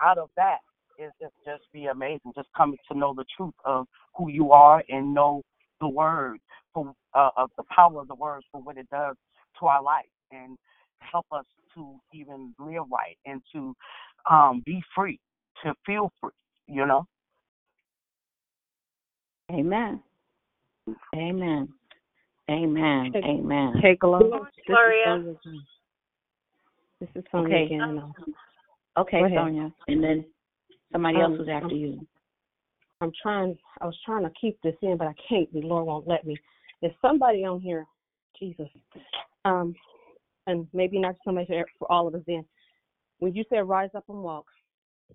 out of that is just just be amazing. Just coming to know the truth of who you are and know the word for uh, of the power of the words for what it does to our life and help us to even live right and to um be free, to feel free, you know? Amen. Amen. Amen. Take- Amen. Take a look. Gloria. This is Sonia Okay. again. and, Okay, Go. Sonia. And then somebody else Um, was after I'm- you. I'm trying. I was trying to keep this in, but I can't. The Lord won't let me. There's somebody on here, Jesus, um, and maybe not somebody for, for all of us. Then, when you said rise up and walk,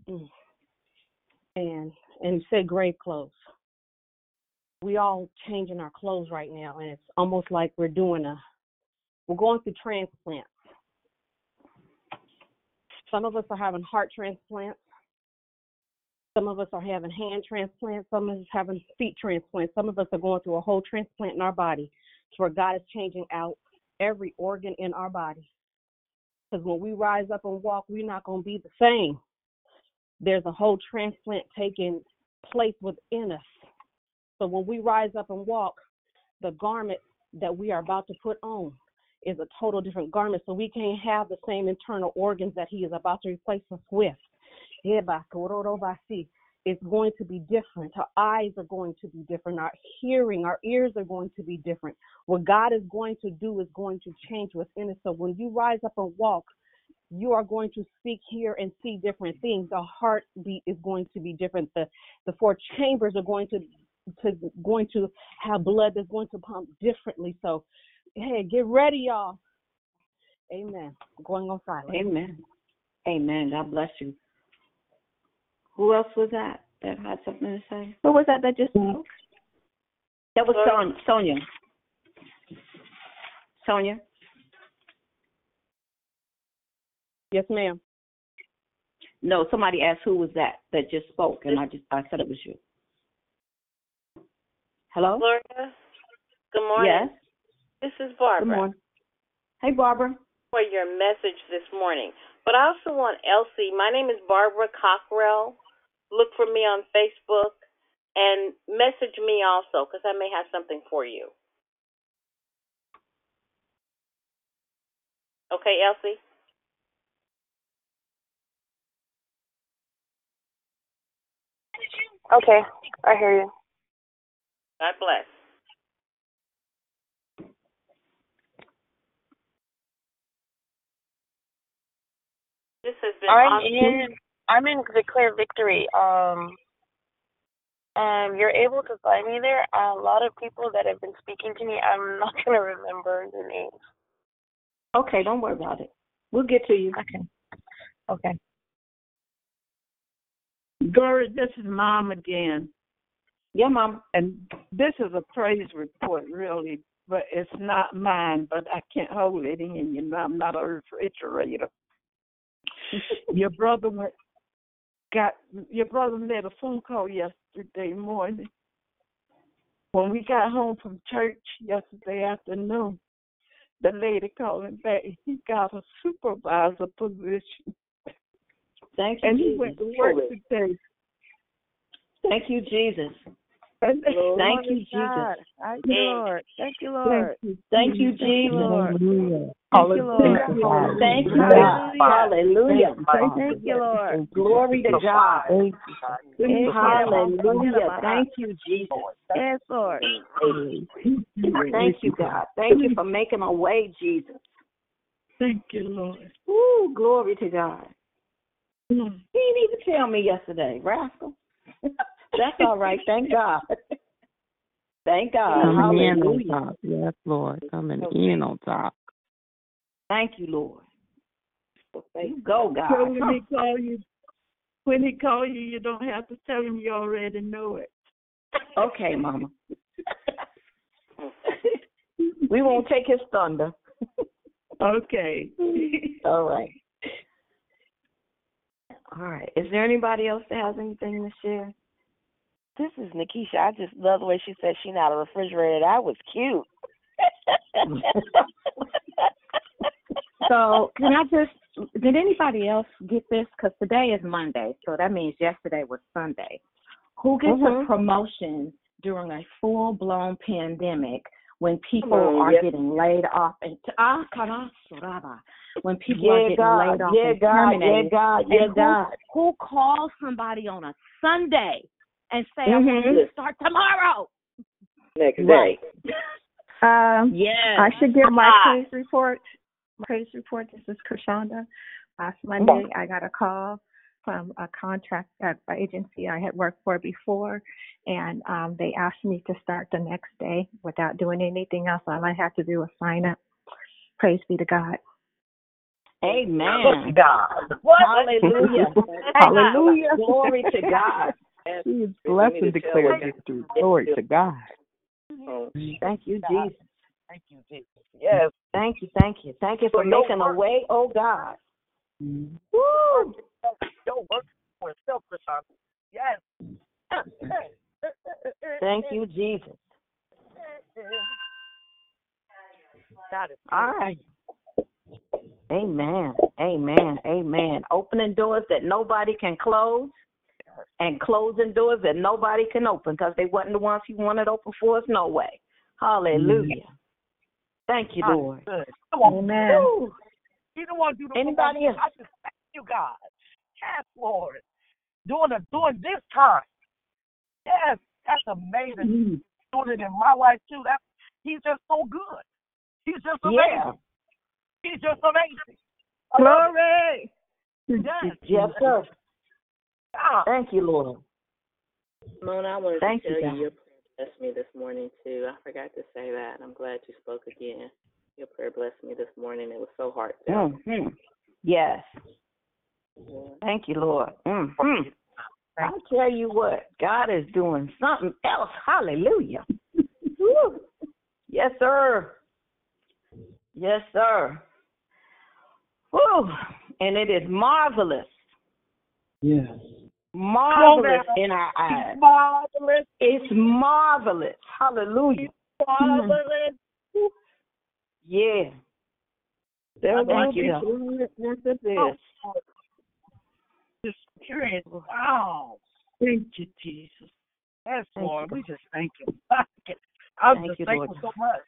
mm, and and you said grave clothes, we all changing our clothes right now, and it's almost like we're doing a, we're going through transplants. Some of us are having heart transplants. Some of us are having hand transplants. Some of us having feet transplants. Some of us are going through a whole transplant in our body to where God is changing out every organ in our body. Because when we rise up and walk, we're not going to be the same. There's a whole transplant taking place within us. So when we rise up and walk, the garment that we are about to put on is a total different garment. So we can't have the same internal organs that He is about to replace us with. Oh, it's going to be different. Our eyes are going to be different. Our hearing, our ears are going to be different. What God is going to do is going to change within us. So when you rise up and walk, you are going to speak, hear, and see different things. The heartbeat is going to be different. The the four chambers are going to to going to have blood that's going to pump differently. So, hey, get ready, y'all. Amen. Going on silent. Amen. Amen. God bless you. Who else was that that had something to say? Who was that that just mm-hmm. spoke? That was Son- Sonia. Sonia. Yes, ma'am. No, somebody asked who was that that just spoke, and I just I said it was you. Hello. Gloria. Good morning. Yes. This is Barbara. Good morning. Hey, Barbara. For your message this morning. But I also want Elsie. My name is Barbara Cockrell. Look for me on Facebook and message me also because I may have something for you. Okay, Elsie? Okay, I hear you. God bless. This has been I'm awesome. in I'm in Declare Victory. Um um you're able to find me there. A lot of people that have been speaking to me, I'm not gonna remember the names. Okay, don't worry about it. We'll get to you. Okay. Okay. Doris, this is Mom again. Yeah, Mom. And this is a praise report, really, but it's not mine. But I can't hold it in. You know, I'm not a refrigerator. your brother went, got your brother made a phone call yesterday morning. When we got home from church yesterday afternoon, the lady called him back. He got a supervisor position. Thank you, And he Jesus. went to work today. Thank you, Jesus. Thank you, Jesus. Thank you, Lord. Thank you, Lord. Thank you, Jesus. Hallelujah. Thank you, Lord. Thank you, God. Hallelujah. Thank you, Lord. Glory to God. Thank you. Hallelujah. Thank you, Jesus. Yes, Lord. Thank you, God. Thank you for making a way, Jesus. Thank you, Lord. Ooh, glory to God. He didn't even tell me yesterday, rascal. That's all right. Thank God. Thank God. Coming in on top. Yes, Lord. Coming in on top. Thank you, Lord. You go, God. So when he call you, when he call you, you don't have to tell him you already know it. Okay, Mama. we won't take his thunder. Okay. All right. All right. Is there anybody else that has anything to share? This is Nikisha. I just love the way she said she not a refrigerator. That was cute. So can I just? Did anybody else get this? Because today is Monday, so that means yesterday was Sunday. Who gets Mhm. a promotion during a full blown pandemic when people on, are yes. getting laid off and ah, when people Yeah, are getting God. laid off Yeah, and God. Yeah, terminated? God. and Yeah, who, God. Who calls somebody on a Sunday and say, "I Mhm. want you to start tomorrow"? Next Right. Um, Yes. I should give my Ah. praise report. My praise report. This is Krishanda. Last Monday, I got a call from a contract uh, agency I had worked for before, and um, they asked me to start the next day without doing anything else. All I had to do was sign up. Praise be to God. Amen. God. Hallelujah. Hallelujah. Glory to God. He is blessed and declared victory. Glory to God. Thank you, Jesus. Thank you, Jesus. Yes. Thank you, thank you. Thank you for For making a way, oh God. Mm-hmm. Woo! Your work for itself, Krishanda. Yes. Thank you, Jesus. That is All right. Amen. Amen. Amen. Opening doors that nobody can close and closing doors that nobody can open because they wasn't the ones he wanted open for us no way. Hallelujah. Thank you, Lord. good. Amen. Woo. You don't want to do the Anybody else? I just thank you, God. Yes, Lord. Doing it during this time. Yes, that's amazing. Mm-hmm. Doing it in my life too. That's he's just so good. He's just Yeah. amazing. He's just amazing. Glory. it. Yes. Yes, sir. God. Thank you, Lord. Mona, I wanted Thank to you, tell God. you your prayer blessed me this morning too. I forgot to say that. I'm glad you spoke again. Your prayer blessed me this morning. It was so heartfelt. hmm Yes. Yeah. Thank you, Lord. hmm I'll tell you what, God is doing something else. Hallelujah. Woo. Yes, sir. Yes, sir. Woo. And it is marvelous. Yes. Marvelous in our eyes. Marvelous. It's marvelous. Hallelujah. Marvelous. Yeah. There Thank you, be God. glory at Oh, best. This experience. Wow. Thank you, Jesus. Yes, Thank Lord. you, We just thank you. I'm Thank just you, thankful Lord. so much.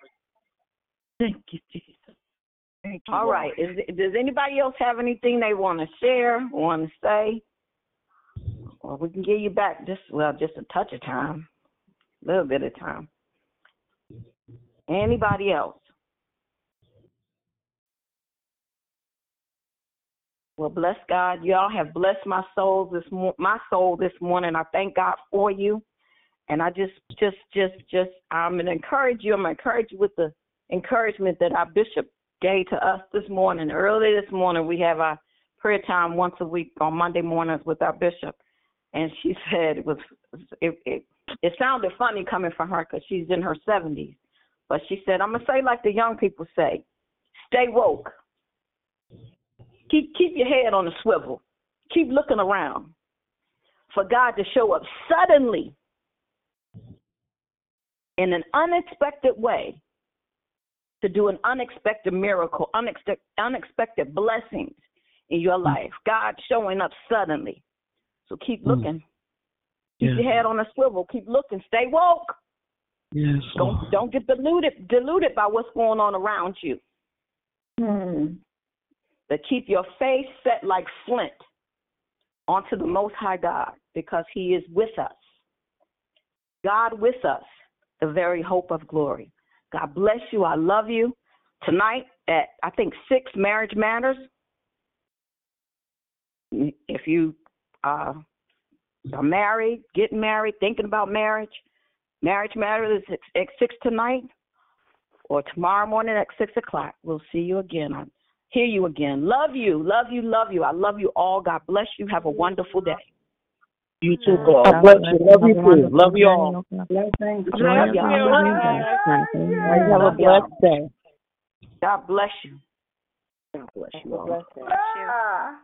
Thank you, Jesus. Thank you. All Lord. right. Is, does anybody else have anything they want to share, want to say? Or we can give you back just well, just a touch of time, a little bit of time. Anybody else? Well, bless God. Y'all have blessed my soul this mo- my soul this morning. I thank God for you, and I just, just, just, just, I'm gonna encourage you. I'm gonna encourage you with the encouragement that our bishop gave to us this morning. Early this morning, we have our prayer time once a week on Monday mornings with our bishop, and she said it was it it, it sounded funny coming from her because she's in her 70s, but she said I'm gonna say like the young people say, stay woke. Keep keep your head on the swivel. Keep looking around for God to show up suddenly in an unexpected way to do an unexpected miracle, unexpected unexpected blessings in your life. God showing up suddenly. So keep looking Keep Yes. your head on a swivel. Keep looking. Stay woke. Yes, Don't don't get deluded deluded by what's going on around you. Hmm. But keep your face set like flint onto the Most High God because He is with us. God with us, the very hope of glory. God bless you. I love you. Tonight at I think six marriage matters. If you uh, are married, getting married, thinking about marriage, marriage matters is at at six tonight or tomorrow morning at six o'clock. We'll see you again. I hear you again. Love you, love you, love you. I love you all. God bless you. Have a wonderful day. You too, God. God bless bless you. you. Love you Have a too. wonderful Love you all. Love y'all. Have a blessed day. God bless you. God bless you all. Ah.